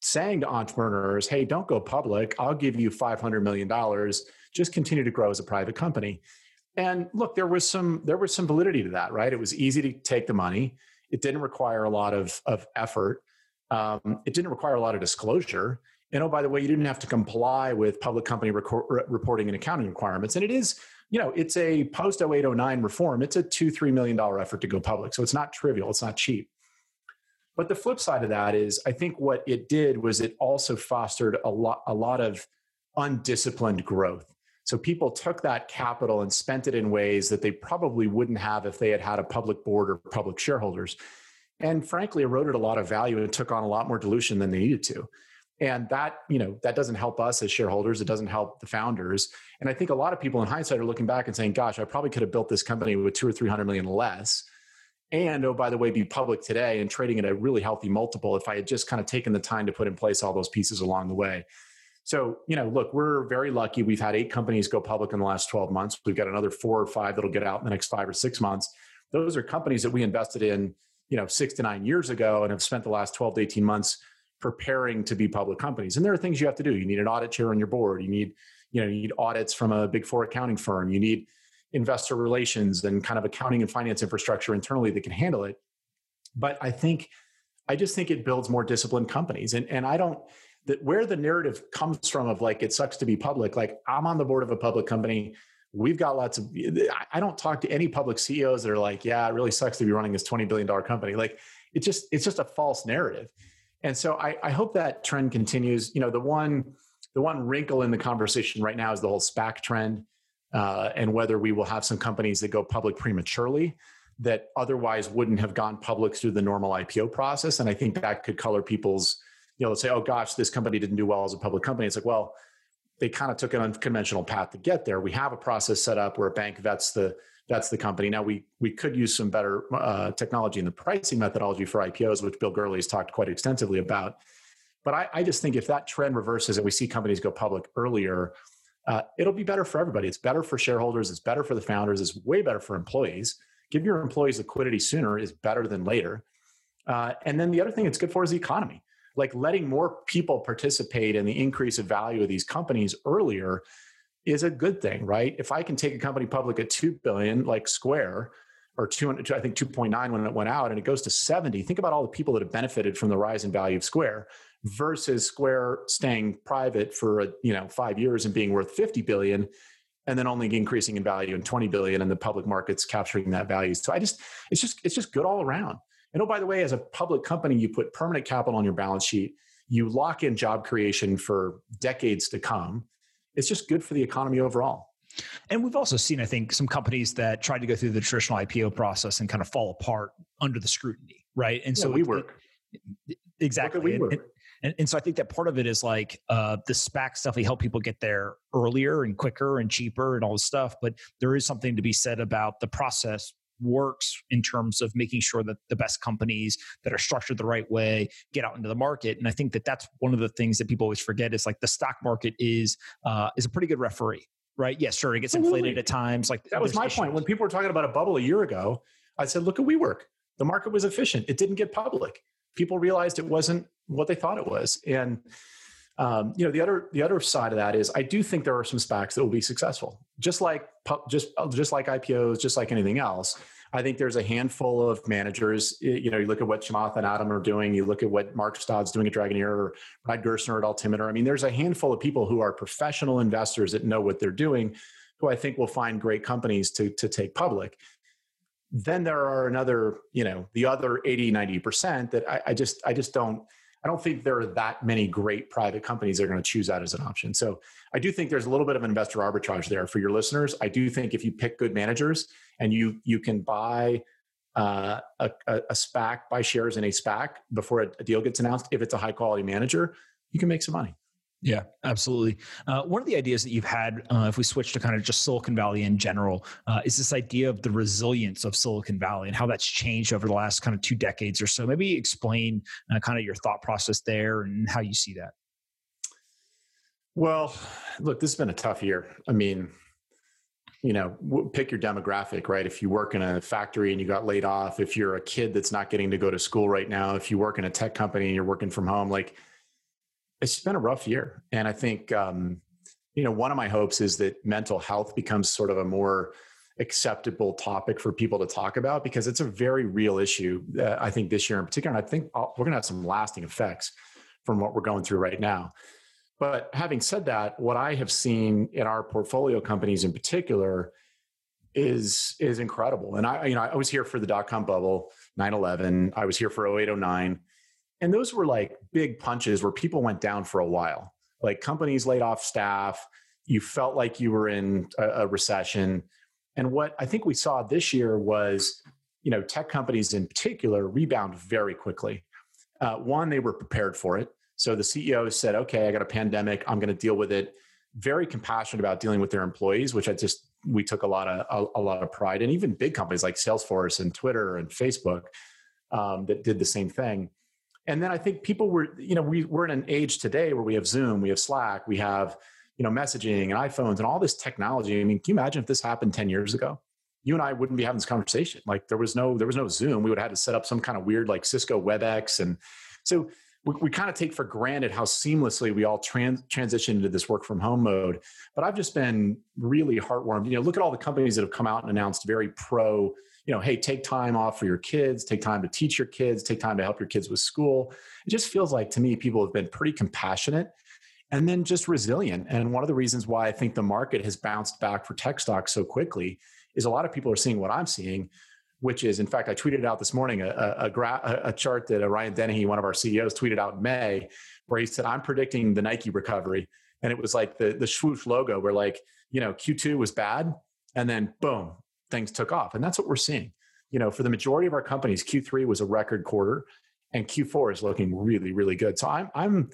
saying to entrepreneurs, "Hey, don't go public. I'll give you five hundred million dollars. Just continue to grow as a private company." And look, there was some there was some validity to that, right? It was easy to take the money. It didn't require a lot of of effort. Um, it didn't require a lot of disclosure. And oh, by the way, you didn't have to comply with public company reporting and accounting requirements. And it is you know, it's a post 0809 reform. It's a two, $3 million effort to go public. So it's not trivial. It's not cheap. But the flip side of that is I think what it did was it also fostered a lot, a lot of undisciplined growth. So people took that capital and spent it in ways that they probably wouldn't have if they had had a public board or public shareholders. And frankly, eroded a lot of value and took on a lot more dilution than they needed to and that you know that doesn't help us as shareholders. It doesn't help the founders. And i think a lot of people in hindsight are looking back and saying gosh i probably could have built this company with two or three hundred million less. And oh by the way be public today and trading at a really healthy multiple if i had just kind of taken the time to put in place all those pieces along the way. So you know look we're very lucky. We've had eight companies go public in the last 12 months. We've got another four or five that'll get out in the next five or six months. Those are companies that we invested in you know six to nine years ago and have spent the last 12 to 18 months preparing to be public companies. And there are things you have to do. You need an audit chair on your board. You need, you know, you need audits from a big four accounting firm. You need investor relations and kind of accounting and finance infrastructure internally that can handle it. But I think, I just think it builds more disciplined companies. And and I don't that where the narrative comes from of like it sucks to be public like i'm on the board of a public company we've got lots of i don't talk to any public ceos that are like yeah it really sucks to be running this 20 billion dollar company like it just it's just a false narrative and so I, I hope that trend continues you know the one the one wrinkle in the conversation right now is the whole spac trend uh, and whether we will have some companies that go public prematurely that otherwise wouldn't have gone public through the normal ipo process and i think that could color people's you know, let's say, oh gosh, this company didn't do well as a public company. It's like, well, they kind of took an unconventional path to get there. We have a process set up where a bank vets the vets the company. Now we we could use some better uh, technology in the pricing methodology for IPOs, which Bill Gurley has talked quite extensively about. But I, I just think if that trend reverses and we see companies go public earlier, uh, it'll be better for everybody. It's better for shareholders. It's better for the founders. It's way better for employees. Give your employees liquidity sooner is better than later. Uh, and then the other thing it's good for is the economy like letting more people participate in the increase of value of these companies earlier is a good thing, right? If I can take a company public at 2 billion like Square or 200 I think 2.9 when it went out and it goes to 70, think about all the people that have benefited from the rise in value of Square versus Square staying private for, a, you know, 5 years and being worth 50 billion and then only increasing in value in 20 billion and the public markets capturing that value. So I just it's just it's just good all around. And oh, by the way, as a public company, you put permanent capital on your balance sheet, you lock in job creation for decades to come. It's just good for the economy overall. And we've also seen, I think, some companies that tried to go through the traditional IPO process and kind of fall apart under the scrutiny, right? And yeah, so we work exactly. We work. And, and, and, so I think that part of it is like uh, the SPAC stuff. We help people get there earlier and quicker and cheaper and all this stuff. But there is something to be said about the process works in terms of making sure that the best companies that are structured the right way get out into the market. And I think that that's one of the things that people always forget is like the stock market is uh, is a pretty good referee, right? Yes, sure, it gets inflated at times. Like that was my issues. point when people were talking about a bubble a year ago. I said, look at WeWork. The market was efficient. It didn't get public. People realized it wasn't what they thought it was, and um, you know the other the other side of that is I do think there are some SPACs that will be successful, just like just just like IPOs, just like anything else. I think there's a handful of managers. You know, you look at what Chamath and Adam are doing. You look at what Marc Stad's doing at Dragoneer or Brad Gerstner at Altimeter. I mean, there's a handful of people who are professional investors that know what they're doing, who I think will find great companies to to take public. Then there are another, you know, the other 80, 90% that I, I just I just don't I don't think there are that many great private companies that are going to choose that as an option. So I do think there's a little bit of investor arbitrage there for your listeners. I do think if you pick good managers and you you can buy uh, a, a SPAC, buy shares in a SPAC before a, a deal gets announced, if it's a high quality manager, you can make some money. Yeah, absolutely. Uh, one of the ideas that you've had, uh, if we switch to kind of just Silicon Valley in general, uh, is this idea of the resilience of Silicon Valley and how that's changed over the last kind of two decades or so. Maybe explain uh, kind of your thought process there and how you see that. Well, look, this has been a tough year. I mean, you know, pick your demographic, right? If you work in a factory and you got laid off, if you're a kid that's not getting to go to school right now, if you work in a tech company and you're working from home, like it's been a rough year. And I think, um, you know, one of my hopes is that mental health becomes sort of a more acceptable topic for people to talk about because it's a very real issue. Uh, I think this year in particular, and I think we're going to have some lasting effects from what we're going through right now. But having said that, what I have seen in our portfolio companies in particular is is incredible. And I, you know, I was here for the dot com bubble, 9-11. I was here for 0809. And those were like big punches where people went down for a while. Like companies laid off staff. You felt like you were in a, recession. And what I think we saw this year was, you know, tech companies in particular rebound very quickly. Uh, one, they were prepared for it. So the CEO said, okay, I got a pandemic. I'm going to deal with it. Very compassionate about dealing with their employees, which I just, we took a lot of, a, a lot of pride and Even big companies like Salesforce and Twitter and Facebook um, that did the same thing and then I think people were, you know, we, we're in an age today where we have Zoom, we have Slack, we have, you know, messaging and iPhones and all this technology. I mean, can you imagine if this happened 10 years ago? You and I wouldn't be having this conversation. Like there was no, there was no Zoom. We would have had to set up some kind of weird like Cisco WebEx. And so we, we kind of take for granted how seamlessly we all trans, transition into this work from home mode. But I've just been really heartwarmed. You know, look at all the companies that have come out and announced very pro, you know, hey, take time off for your kids, take time to teach your kids, take time to help your kids with school. It just feels like to me, people have been pretty compassionate and then just resilient. And one of the reasons why I think the market has bounced back for tech stocks so quickly is a lot of people are seeing what I'm seeing, which is, in fact, I tweeted out this morning a, a, gra- a chart that uh, Ryan Denehy, one of our CEOs, tweeted out in May, where he said, I'm predicting the Nike recovery. And it was like the, the swoosh logo where like, you know, Q2 was bad and then boom, things took off. And that's what we're seeing. You know, for the majority of our companies, Q3 was a record quarter and Q4 is looking really, really good. So I'm, I'm,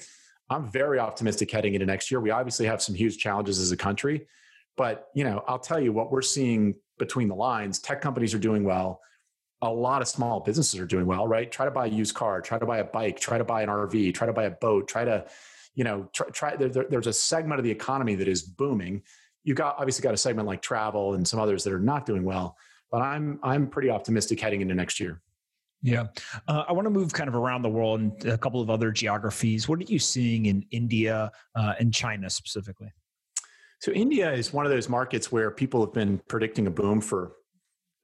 I'm very optimistic heading into next year. We obviously have some huge challenges as a country, but you know, I'll tell you what we're seeing between the lines. Tech companies are doing well. A lot of small businesses are doing well, right? Try to buy a used car, try to buy a bike, try to buy an RV, try to buy a boat, try to, you know, try. try there, there's a segment of the economy that is booming. You've got obviously got a segment like travel and some others that are not doing well, but I'm I'm pretty optimistic heading into next year. Yeah. Uh, I want to move kind of around the world and a couple of other geographies. What are you seeing in India uh, and China specifically? So, India is one of those markets where people have been predicting a boom for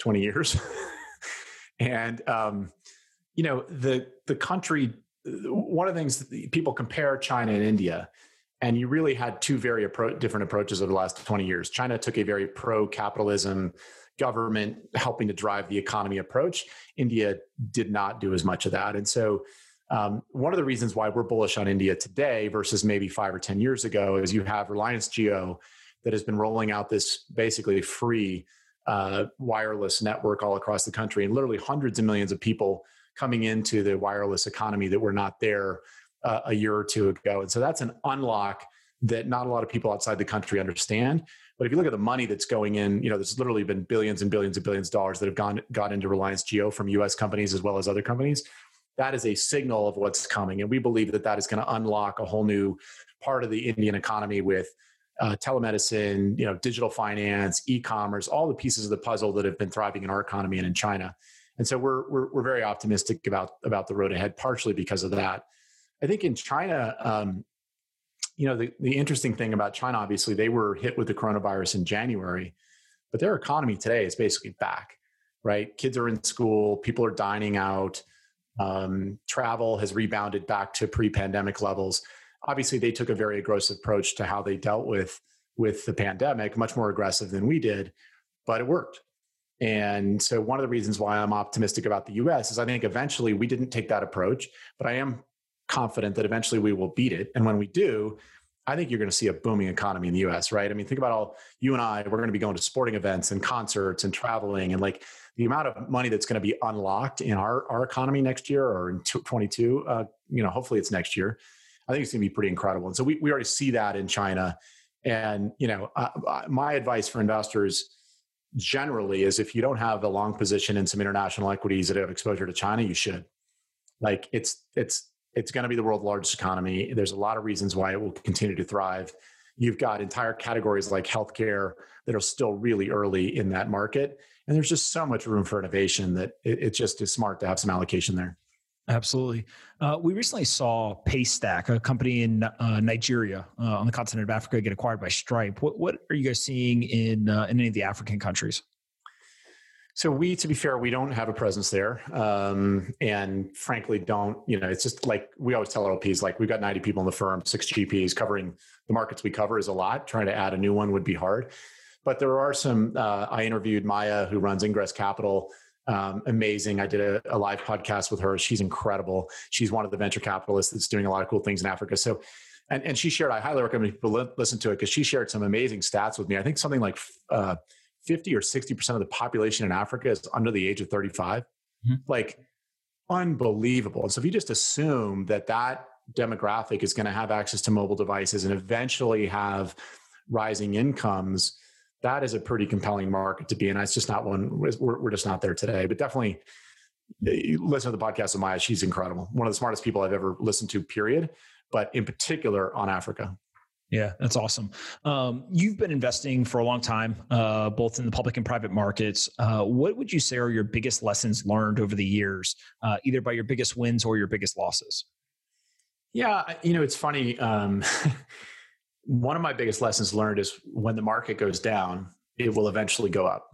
20 years. and, um, you know, the, the country, one of the things people compare China and India, and you really had two very appro- different approaches over the last 20 years. China took a very pro capitalism, government helping to drive the economy approach. India did not do as much of that. And so, um, one of the reasons why we're bullish on India today versus maybe five or 10 years ago is you have Reliance Jio that has been rolling out this basically free uh, wireless network all across the country and literally hundreds of millions of people coming into the wireless economy that were not there uh, a year or two ago. And so that's an unlock that not a lot of people outside the country understand. But if you look at the money that's going in, you know, there's literally been billions and billions and billions of dollars that have gone got into Reliance Jio from U.S. companies as well as other companies. That is a signal of what's coming, and we believe that that is going to unlock a whole new part of the Indian economy with uh, telemedicine, you know, digital finance, e-commerce, all the pieces of the puzzle that have been thriving in our economy and in China. And so we're we're, we're very optimistic about about the road ahead, partially because of that. I think in China, um, you know, the, the interesting thing about China, obviously, they were hit with the coronavirus in January, but their economy today is basically back, right? Kids are in school, people are dining out, um, travel has rebounded back to pre-pandemic levels. Obviously, they took a very aggressive approach to how they dealt with with the pandemic, much more aggressive than we did, but it worked. And so, one of the reasons why I'm optimistic about the US is I think eventually we didn't take that approach, but I am confident that eventually we will beat it. And when we do, I think you're going to see a booming economy in the US, right? I mean, think about all you and I, we're going to be going to sporting events and concerts and traveling and like the amount of money that's going to be unlocked in our, our economy next year or in 22, uh, you know, hopefully it's next year. I think it's going to be pretty incredible. And so we, we already see that in China. And, you know, uh, my advice for investors generally is if you don't have a long position in some international equities that have exposure to China, you should. Like it's, it's, it's going to be the world's largest economy. There's a lot of reasons why it will continue to thrive. You've got entire categories like healthcare that are still really early in that market. And there's just so much room for innovation that it, it just is smart to have some allocation there. Absolutely. Uh, we recently saw Paystack, a company in uh, Nigeria uh, on the continent of Africa, get acquired by Stripe. What, what are you guys seeing in uh, in any of the African countries? So we, to be fair, we don't have a presence there, um, and frankly, don't. You know, it's just like we always tell LPs, like we've got 90 people in the firm, six GPs covering the markets we cover is a lot. Trying to add a new one would be hard. But there are some. Uh, I interviewed Maya, who runs Ingressive Capital. Um, amazing. I did a, a, live podcast with her. She's incredible. She's one of the venture capitalists that's doing a lot of cool things in Africa. So, and, and she shared, I highly recommend people listen to it because she shared some amazing stats with me. I think something like uh, 50 or 60% of the population in Africa is under the age of 35. Mm-hmm. Like unbelievable. And so if you just assume that that demographic is going to have access to mobile devices and eventually have rising incomes, that is a pretty compelling market to be in. It's just not one, we're, we're just not there today, but definitely eh, listen to the podcast of Maya. She's incredible. One of the smartest people I've ever listened to, period. But in particular on Africa. Yeah, that's awesome. Um, you've been investing for a long time, uh, both in the public and private markets. Uh, what would you say are your biggest lessons learned over the years, uh, either by your biggest wins or your biggest losses? Yeah, you know, it's funny. Um, one of my biggest lessons learned is when the market goes down, it will eventually go up.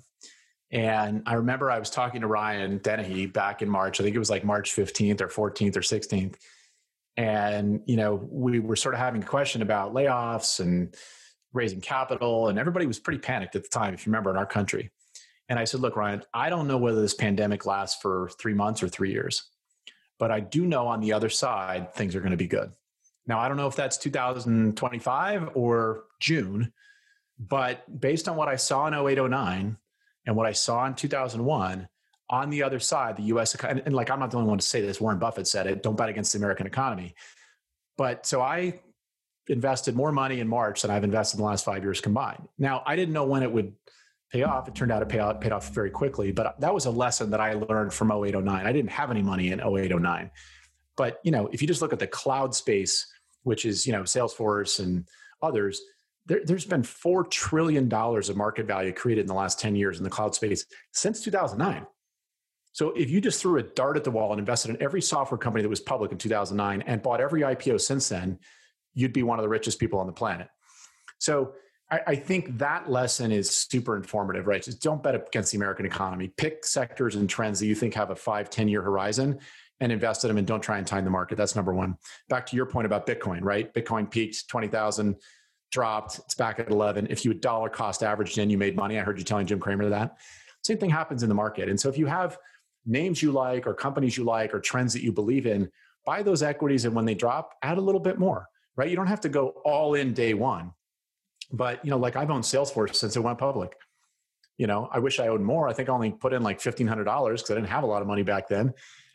And I remember I was talking to Ryan Denehy back in March. I think it was like March 15th or 14th or 16th. And, you know, we were sort of having a question about layoffs and raising capital. And everybody was pretty panicked at the time, if you remember, in our country. And I said, look, Ryan, I don't know whether this pandemic lasts for three months or three years, but I do know on the other side, things are going to be good. Now, I don't know if that's 2025 or June, but based on what I saw in 0809 and what I saw in 2001, on the other side, the US, and, and like I'm not the only one to say this, Warren Buffett said it don't bet against the American economy. But so I invested more money in March than I've invested in the last five years combined. Now, I didn't know when it would pay off. It turned out it paid off, paid off very quickly, but that was a lesson that I learned from 0809. I didn't have any money in 0809. But, you know, if you just look at the cloud space, which is, you know, Salesforce and others, there, has been $4 trillion of market value created in the last 10 years in the cloud space since 2009. So if you just threw a dart at the wall and invested in every software company that was public in 2009 and bought every IPO since then, you'd be one of the richest people on the planet. So I, I think that lesson is super informative, right? Just don't bet against the American economy. Pick sectors and trends that you think have a five, 10 year horizon and invest in them and don't try and time the market. That's number one. Back to your point about Bitcoin, right? Bitcoin peaked 20,000 dropped. It's back at 11. If you dollar cost averaged in, you made money. I heard you telling Jim Cramer that. Same thing happens in the market. And so if you have names you like or companies you like or trends that you believe in, buy those equities. And when they drop, add a little bit more, right? You don't have to go all in day one. But, you know, like I've owned Salesforce since it went public. You know, I wish I owed more. I think I only put in like $1,500 because I didn't have a lot of money back then,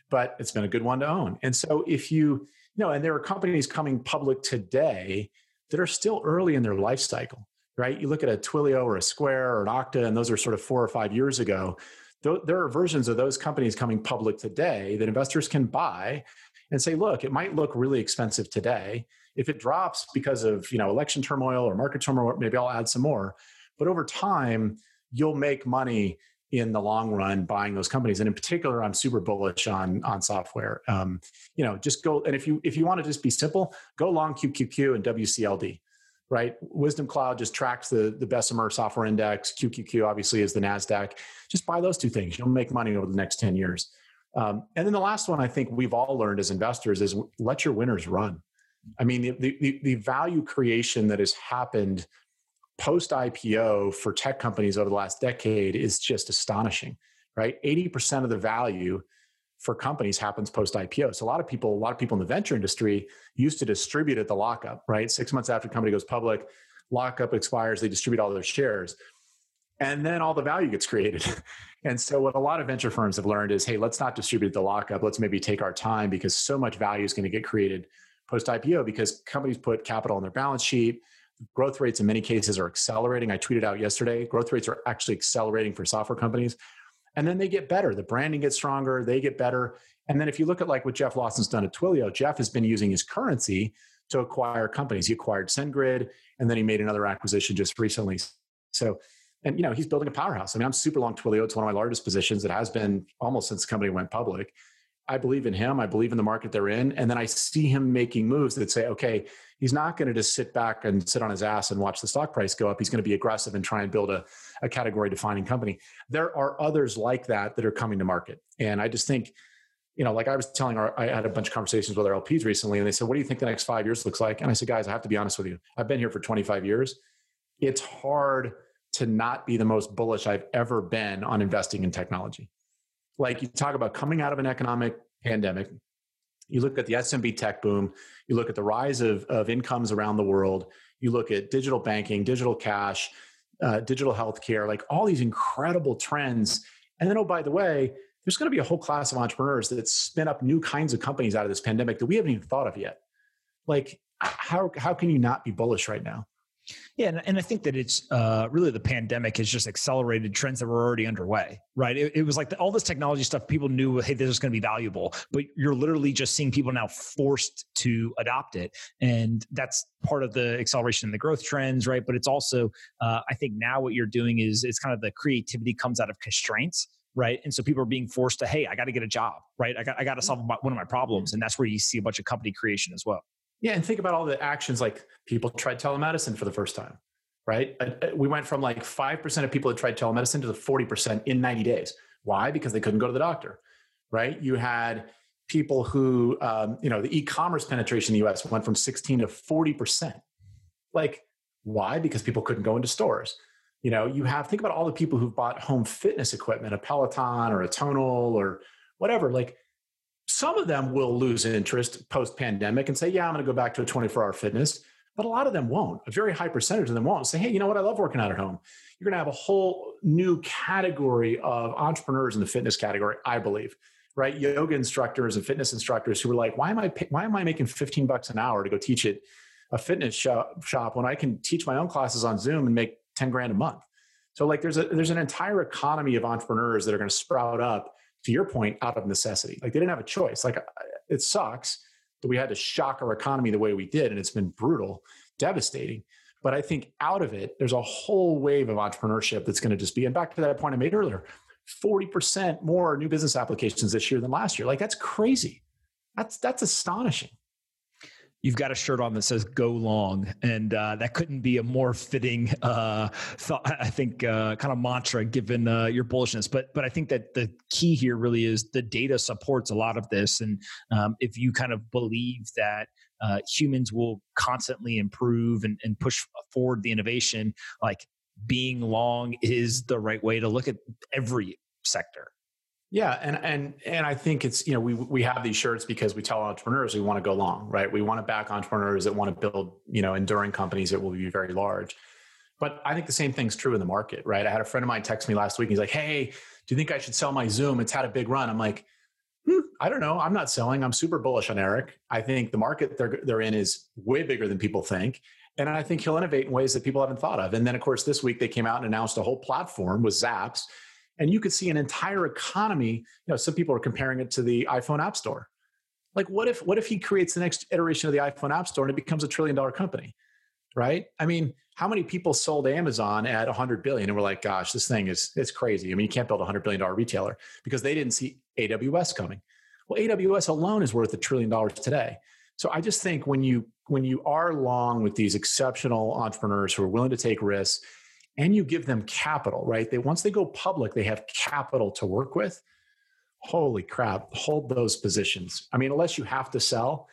but it's been a good one to own. And so if you, you know, and there are companies coming public today that are still early in their life cycle, right? You look at a Twilio or a Square or an Okta, and those are sort of four or five years ago. There are versions of those companies coming public today that investors can buy and say, look, it might look really expensive today. If it drops because of you know election turmoil or market turmoil, maybe I'll add some more. But over time, you'll make money in the long run buying those companies and in particular i'm super bullish on on software um, you know just go and if you if you want to just be simple go long qqq and wcld right? Wisdom cloud just tracks the the bessemer software index. Qqq obviously is the nasdaq. Just buy those two things. You'll make money over the next 10 years. Um, and then the last one i think we've all learned as investors is let your winners run. I mean the, the, the value creation that has happened post IPO for tech companies over the last decade is just astonishing, right? 80% of the value for companies happens post IPO. So a lot of people, a lot of people in the venture industry used to distribute at the lockup, right? Six months after a company goes public, lockup expires, they distribute all their shares. And then all the value gets created. and so what a lot of venture firms have learned is, hey, let's not distribute the lockup. Let's maybe take our time because so much value is going to get created post IPO because companies put capital on their balance sheet growth rates in many cases are accelerating. I tweeted out yesterday, growth rates are actually accelerating for software companies. And then they get better. The branding gets stronger, they get better. And then if you look at like what Jeff Lawson's done at Twilio, Jeff has been using his currency to acquire companies. He acquired SendGrid and then he made another acquisition just recently. So, and you know, he's building a powerhouse. I mean, I'm super long Twilio. It's one of my largest positions. It has been almost since the company went public. I believe in him. I believe in the market they're in. And then I see him making moves that say, okay, he's not going to just sit back and sit on his ass and watch the stock price go up. He's going to be aggressive and try and build a, a category defining company. There are others like that that are coming to market. And I just think, you know, like I was telling our, I had a bunch of conversations with our LPs recently and they said, what do you think the next five years looks like? And I said, guys, I have to be honest with you. I've been here for 25 years. It's hard to not be the most bullish I've ever been on investing in technology. Like you talk about coming out of an economic pandemic, you look at the SMB tech boom, you look at the rise of, of incomes around the world, you look at digital banking, digital cash, uh, digital healthcare, like all these incredible trends. And then, oh, by the way, there's going to be a whole class of entrepreneurs that spin up new kinds of companies out of this pandemic that we haven't even thought of yet. Like, how, how can you not be bullish right now? Yeah, and, and I think that it's uh, really the pandemic has just accelerated trends that were already underway, right? It, it was like the, all this technology stuff. People knew, hey, this is going to be valuable, but you're literally just seeing people now forced to adopt it, and that's part of the acceleration in the growth trends, right? But it's also, uh, I think now what you're doing is it's kind of the creativity comes out of constraints right? And so people are being forced to, hey, I got to get a job, right? I got, I got to solve my, one of my problems. And that's where you see a bunch of company creation as well. Yeah. And think about all the actions like people tried telemedicine for the first time, right? Uh, uh, we went from like 5% of people that tried telemedicine to the 40% in 90 days. Why? Because they couldn't go to the doctor, right? You had people who, um, you know, the e commerce penetration in the US went from 16 to 40%. Like, why? Because people couldn't go into stores you know you have think about all the people who've bought home fitness equipment a peloton or a tonal or whatever like some of them will lose interest post pandemic and say yeah i'm going to go back to a 24 hour fitness but a lot of them won't. A very high percentage of them won't. Say hey you know what? I love working out at home. You're going to have a whole new category of entrepreneurs in the fitness category i believe right? Yoga instructors and fitness instructors who are like why am i why am i making 15 bucks an hour to go teach at a fitness shop, shop when i can teach my own classes on zoom and make 10 grand a month. So like there's a there's an entire economy of entrepreneurs that are going to sprout up to your point out of necessity. Like they didn't have a choice. Like it sucks that we had to shock our economy the way we did and it's been brutal, devastating. But I think out of it there's a whole wave of entrepreneurship that's going to just be and back to that point I made earlier. 40% more new business applications this year than last year. Like that's crazy. That's that's astonishing you've got a shirt on that says "Go Long," and uh, that couldn't be a more fitting, uh, thought, I think, uh, kind of mantra given uh, your bullishness. But but I think that the key here really is the data supports a lot of this, and um, if you kind of believe that. Uh, humans will constantly improve and, and push forward the innovation. Like being long is the right way to look at every sector. Yeah, and and and I think it's you know we we have these shirts because we tell entrepreneurs we want to go long, right? We want to back entrepreneurs that want to build you know enduring companies that will be very large. But I think the same thing's true in the market, right? I had a friend of mine text me last week. He's like, "Hey, do you think I should sell my Zoom? It's had a big run." I'm like, hmm, "I don't know. I'm not selling. I'm super bullish on Eric. I think the market they're they're in is way bigger than people think." And I think he'll innovate in ways that people haven't thought of. And then, of course, this week they came out and announced a whole platform with Zapps and you could see an entire economy you know some people are comparing it to the iphone app store. Like what if what if he creates the next iteration of the iphone app store and it becomes a trillion dollar company right? I mean how many people sold amazon at 100 billion and were like gosh this thing is it's crazy. I mean you can't build a 100 billion dollar retailer because they didn't see aws coming. Well aws alone is worth a trillion dollars today. So i just think when you when you are long with these exceptional entrepreneurs who are willing to take risks and you give them capital, right? They once they go public, they have capital to work with. Holy crap, hold those positions. I mean, unless you have to sell,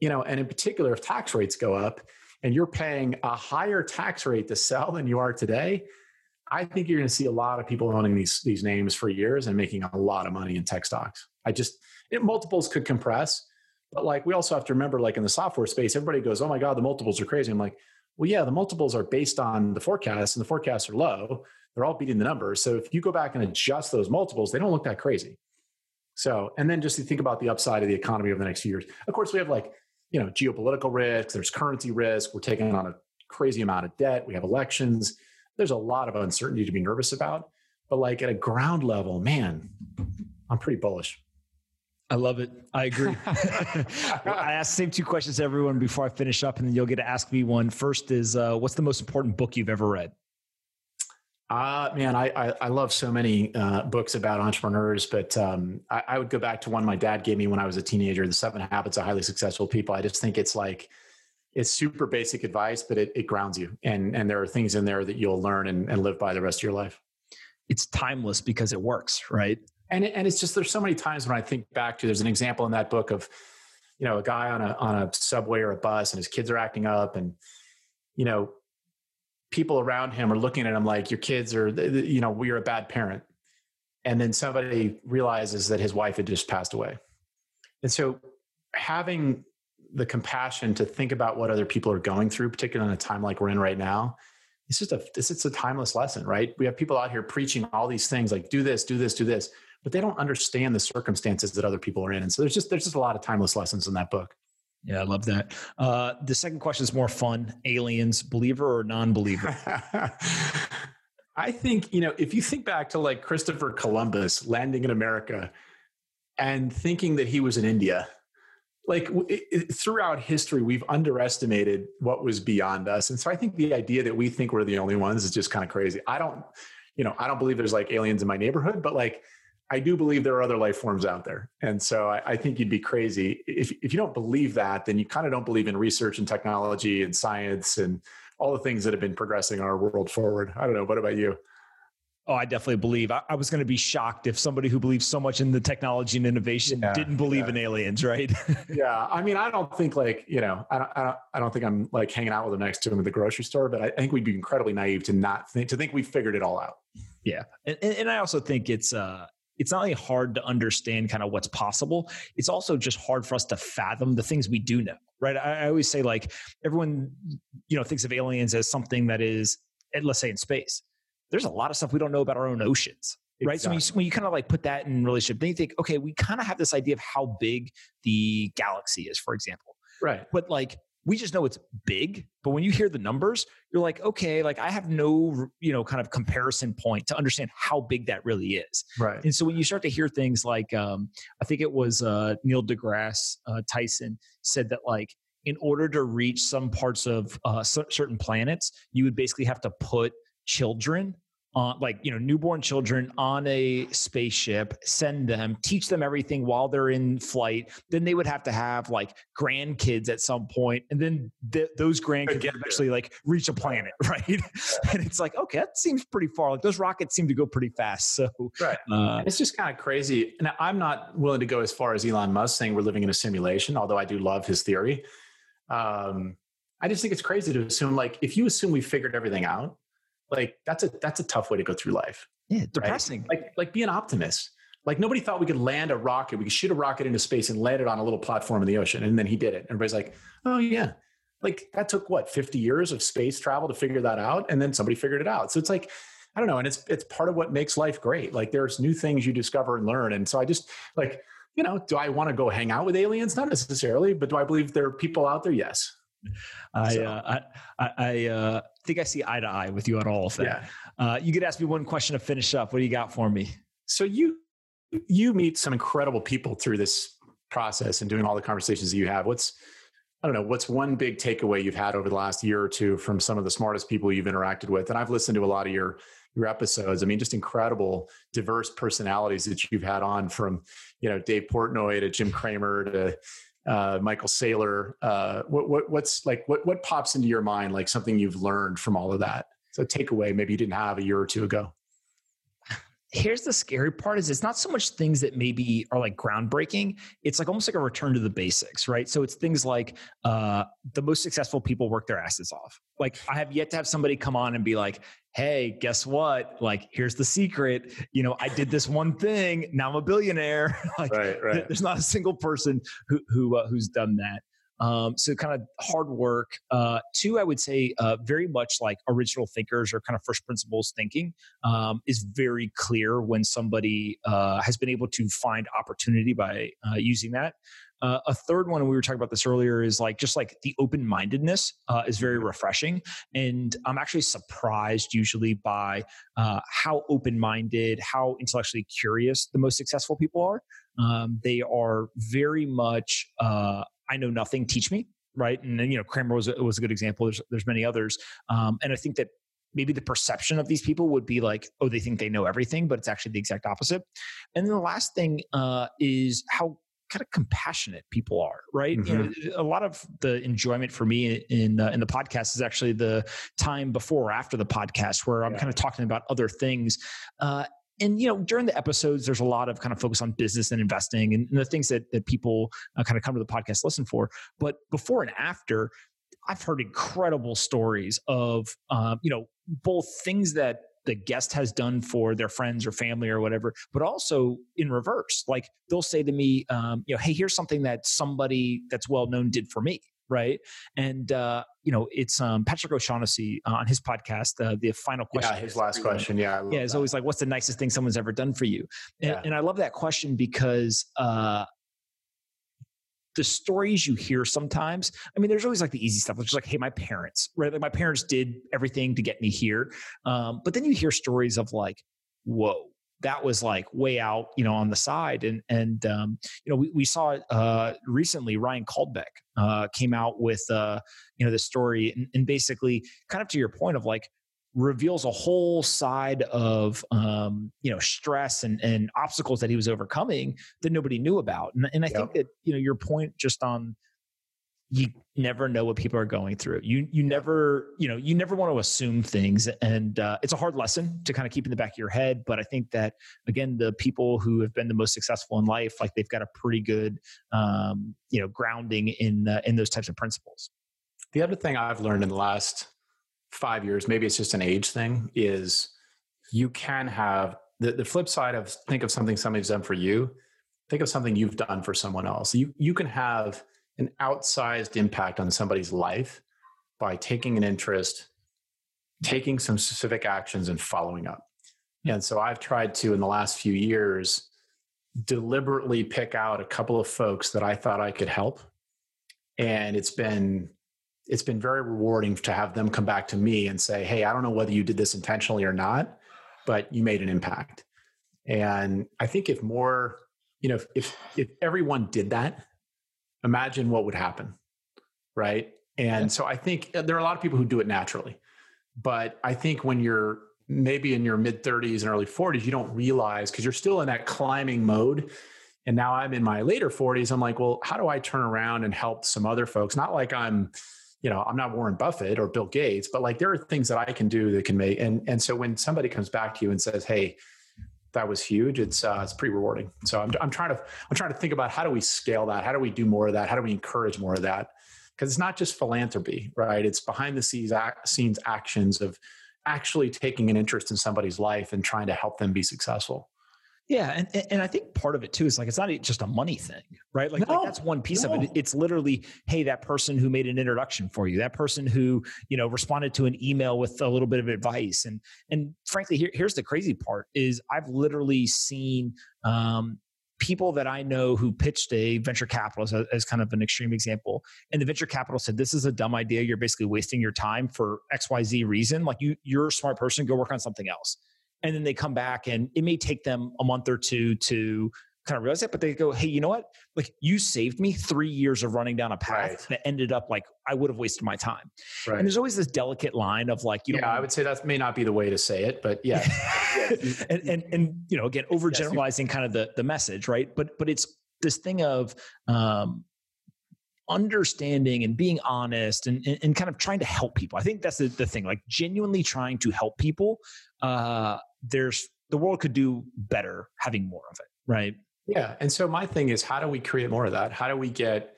you know, and in particular, if tax rates go up and you're paying a higher tax rate to sell than you are today, I think you're going to see a lot of people owning these these names for years and making a lot of money in tech stocks. I just it, multiples could compress, but like we also have to remember, like in the software space, everybody goes, "Oh my god, the multiples are crazy." I'm like, well, yeah, the multiples are based on the forecasts, and the forecasts are low. They're all beating the numbers. So if you go back and adjust those multiples, they don't look that crazy. So, and then just to think about the upside of the economy over the next few years. Of course, we have like, you know, geopolitical risks, there's currency risk, we're taking on a crazy amount of debt, we have elections. There's a lot of uncertainty to be nervous about. But like at a ground level, man, I'm pretty bullish. I love it. I agree. I ask the same two questions to everyone before I finish up, and then you'll get to ask me one. First is, uh, what's the most important book you've ever read? Uh, man, I, I, I love so many uh, books about entrepreneurs, but um, I, I, would go back to one my dad gave me when I was a teenager, The Seven Habits of Highly Successful People. I just think it's like, it's super basic advice, but it, it grounds you. And, and there are things in there that you'll learn and, and live by the rest of your life. It's timeless because it works, right? And and it's just there's so many times when I think back to there's an example in that book of you know a guy on a on a subway or a bus and his kids are acting up and you know people around him are looking at him like your kids are you know we're a bad parent. And then somebody realizes that his wife had just passed away. And so having the compassion to think about what other people are going through particularly in a time like we're in right now it's just a it's, it's a timeless lesson right? We have people out here preaching all these things like do this do this do this but they don't understand the circumstances that other people are in. And so there's just there's just a lot of timeless lessons in that book. Yeah, I love that. Uh, the second question is more fun: aliens, believer or non-believer? I think you know if you think back to like Christopher Columbus landing in America and thinking that he was in India. Like it, it, throughout history, we've underestimated what was beyond us, and so I think the idea that we think we're the only ones is just kind of crazy. I don't you know, I don't believe there's like aliens in my neighborhood, but like I do believe there are other life forms out there. And so I, I think you'd be crazy. If, if you don't believe that, then you kind of don't believe in research and technology and science and all the things that have been progressing our world forward. I don't know. What about you? Oh, I definitely believe. I, I was going to be shocked if somebody who believes so much in the technology and innovation yeah, didn't believe yeah. in aliens, right? yeah, I mean, I don't think like you know, I don't, I don't, I don't think I'm like hanging out with them next to him at the grocery store, but I, I think we'd be incredibly naive to not think to think we figured it all out. Yeah, and, and I also think it's uh, it's not only hard to understand kind of what's possible, it's also just hard for us to fathom the things we do know, right? I, I always say like everyone, you know, thinks of aliens as something that is, eh, let's say in space. There's a lot of stuff we don't know about our own oceans, right? Exactly. So when you, when you kind of like put that in relationship, then you think, okay, we kind of have this idea of how big the galaxy is, for example. Right. But like we just know it's big but when you hear the numbers you're like okay like i have no you know kind of comparison point to understand how big that really is. Right. And so when you start to hear things like um, i think it was uh, neil degrasse uh, tyson said that like in order to reach some parts of uh, certain planets you would basically have to put children on like you know newborn children on a spaceship send them teach them everything while they're in flight. Then they would have to have like grandkids at some point and then th- those grandkids would actually like reach a planet right? And it's like okay that seems pretty far. Like those rockets seem to go pretty fast. So right. uh, it's just kind of crazy. And i'm not willing to go as far as elon musk saying we're living in a simulation although i do love his theory. Um, i just think it's crazy to assume like if you assume we figured everything out like that's a that's a tough way to go through life. Yeah, depressing. Right? Like like be an optimist. Like nobody thought we could land a rocket. We could shoot a rocket into space and land it on a little platform in the ocean, and then he did it. Everybody's like, oh yeah. Like that took what 50 years of space travel to figure that out, and then somebody figured it out. So it's like I don't know, and it's it's part of what makes life great. Like there's new things you discover and learn, and so I just like you know, do I want to go hang out with aliens? Not necessarily, but do I believe there are people out there? Yes. I, so. uh, I, I uh, think I see eye to eye with you on all of that. Yeah. Uh, you could ask me one question to finish up. What do you got for me? So you you meet some incredible people through this process and doing all the conversations that you have. What's I don't know, what's one big takeaway you've had over the last year or two from some of the smartest people you've interacted with? And I've listened to a lot of your your episodes. I mean, just incredible, diverse personalities that you've had on from, you know, Dave Portnoy to Jim Cramer to uh, Michael Saylor. Uh, what, what, what's like what what pops into your mind like something you've learned from all of that? So takeaway maybe you didn't have a year or two ago here's the scary part is it's not so much things that maybe are like groundbreaking it's like almost like a return to the basics right? So it's things like uh, the most successful people work their asses off. Like i have yet to have somebody come on and be like hey guess what? Like here's the secret. You know i did this one thing. Now i'm a billionaire. Like right, right. there's not a single person who, who uh, who's done that um, so kind of hard work. Uh, two, I would say, uh, very much like original thinkers or kind of first principles thinking um, is very clear when somebody uh, has been able to find opportunity by uh, using that. Uh, a third one, and we were talking about this earlier, is like just like the open mindedness uh, is very mm-hmm. refreshing. And I'm actually surprised usually by uh, how open minded, how intellectually curious the most successful people are. Um, they are very much uh, I know nothing, teach me, right? And then, you know, Cramer was a, was a good example. There's, there's many others. Um, and I think that maybe the perception of these people would be like, oh, they think they know everything, but it's actually the exact opposite. And then the last thing uh, is how kind of compassionate people are, right? Mm-hmm. You know, mm-hmm. a lot of the enjoyment for me in uh, in the podcast is actually the time before or after the podcast, where I'm yeah. kind of talking about other things. Uh, and you know during the episodes there's a lot of kind of focus on business and investing and, and the things that that people uh, kind of come to the podcast listen for but before and after i've heard incredible stories of um, you know both things that the guest has done for their friends or family or whatever, but also in reverse. Like they'll say to me, um, you know, hey, here's something that somebody that's well known did for me right? And uh, you know, it's um, Patrick O'Shaughnessy uh, on his podcast. Uh, the final question. Yeah, his last question. Yeah, yeah. It's that. always like, "What's the nicest thing someone's ever done for you?" And, yeah. and I love that question because uh, the stories you hear sometimes. I mean, there's always like the easy stuff, which is like, "Hey, my parents, right? Like my parents did everything to get me here." Um, but then you hear stories of like, "Whoa." that was like way out, you know, on the side. And and um, you know, we, we saw uh, recently Ryan Caldbeck uh, came out with uh, you know the story and, and basically kind of to your point of like reveals a whole side of um, you know stress and, and obstacles that he was overcoming that nobody knew about. And, and I yep. think that you know your point just on you never know what people are going through. You you never you know you never want to assume things, and uh, it's a hard lesson to kind of keep in the back of your head. But I think that again, the people who have been the most successful in life, like they've got a pretty good um, you know grounding in uh, in those types of principles. The other thing I've learned in the last five years, maybe it's just an age thing, is you can have the, the flip side of think of something somebody's done for you. Think of something you've done for someone else. You you can have an outsized impact on somebody's life by taking an interest, taking some specific actions, and following up. And so I've tried to, in the last few years, deliberately pick out a couple of folks that I thought I could help. And it's been it's been very rewarding to have them come back to me and say, "Hey, I don't know whether you did this intentionally or not, but you made an impact." And I think if more, you know, if if, if everyone did that, imagine what would happen right and yeah. so i think uh, there are a lot of people who do it naturally but i think when you're maybe in your mid 30s and early 40s you don't realize because you're still in that climbing mode and now i'm in my later 40s i'm like well how do i turn around and help some other folks not like i'm you know i'm not warren buffett or bill gates but like there are things that i can do that can make and and so when somebody comes back to you and says hey that was huge. It's uh, it's pretty rewarding. So I'm I'm trying to I'm trying to think about how do we scale that? How do we do more of that? How do we encourage more of that? Because it's not just philanthropy, right? It's behind the scenes scenes actions of actually taking an interest in somebody's life and trying to help them be successful. Yeah, and and I think part of it too is like it's not just a money thing, right? Like, no, like that's one piece no. of it. It's literally, hey, that person who made an introduction for you, that person who you know responded to an email with a little bit of advice, and and frankly, here, here's the crazy part: is I've literally seen um, people that I know who pitched a venture capitalist as, as, kind of an extreme example. And the venture capital said, this is a dumb idea. You're basically wasting your time for XYZ reason. Like you, you're a smart person, go work on something else and then they come back and it may take them a month or two to kind of realize it, but they go, Hey, you know what? Like you saved me three years of running down a path right. that ended up like I would have wasted my time. Right. And there's always this delicate line of like, you know, yeah, I would say that may not be the way to say it, but yeah. and, and, and, you know, again, overgeneralizing yes, kind of the, the message, right. But, but it's this thing of, um, understanding and being honest and, and, and, kind of trying to help people. I think that's the, the thing, like genuinely trying to help people. Uh, there's the world could do better having more of it, right? Yeah. And so my thing is, how do we create more of that? How do we get?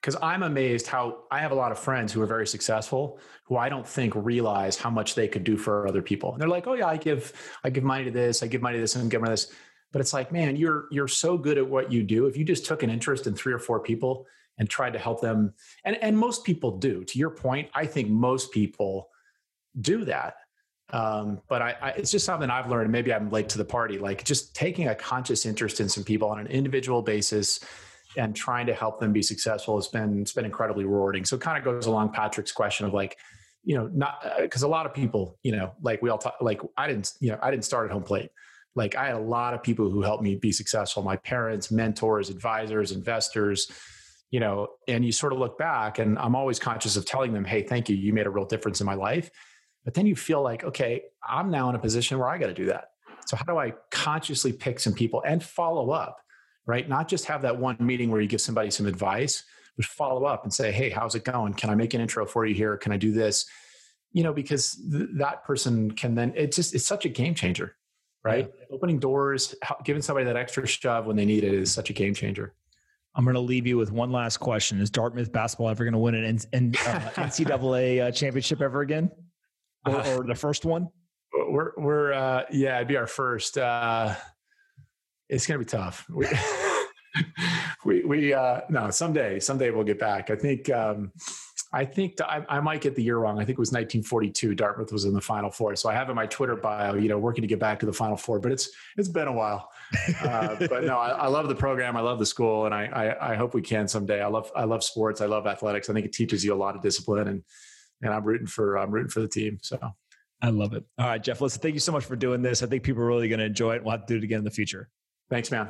Because I'm amazed how I have a lot of friends who are very successful who I don't think realize how much they could do for other people. And they're like, "Oh yeah, I give I give money to this, I give money to this, and give money to this." But it's like, man, you're you're so good at what you do. If you just took an interest in three or four people and tried to help them, and and most people do. To your point, I think most people do that. Um, but I, I, it's just something I've learned. Maybe I'm late to the party. Like just taking a conscious interest in some people on an individual basis and trying to help them be successful has been it's been incredibly rewarding. So it kind of goes along Patrick's question of like, you know, not because uh, a lot of people, you know, like we all talk, like I didn't, you know, I didn't start at home plate. Like I had a lot of people who helped me be successful. My parents, mentors, advisors, investors, you know, and you sort of look back and I'm always conscious of telling them, Hey, thank you. You made a real difference in my life but then you feel like, okay, I'm now in a position where I got to do that. So how do I consciously pick some people and follow up, right? Not just have that one meeting where you give somebody some advice, but follow up and say, hey, how's it going? Can I make an intro for you here? Can I do this? You know, because th- that person can then, it just, it's such a game changer, right? Yeah. Opening doors, giving somebody that extra shove when they need it is such a game changer. I'm going to leave you with one last question. Is Dartmouth basketball ever going to win an N- uh, NCAA uh, championship ever again? Or, uh, or the first one? We're we're uh, yeah, it'd be our first. Uh, it's gonna be tough. We we, we uh, no someday someday we'll get back. I think um, I think I, I, might get the year wrong. I think it was 1942. Dartmouth was in the Final Four. So I have in my Twitter bio, you know, working to get back to the Final Four. But it's it's been a while. Uh, but no, I, I, love the program. I love the school, and I, I I hope we can someday. I love I love sports. I love athletics. I think it teaches you a lot of discipline and and I'm rooting for I'm rooting for the team. So I love it. All right, Jeff. Listen, thank you so much for doing this. I think people are really going to enjoy it. We'll have to do it again in the future. Thanks, man.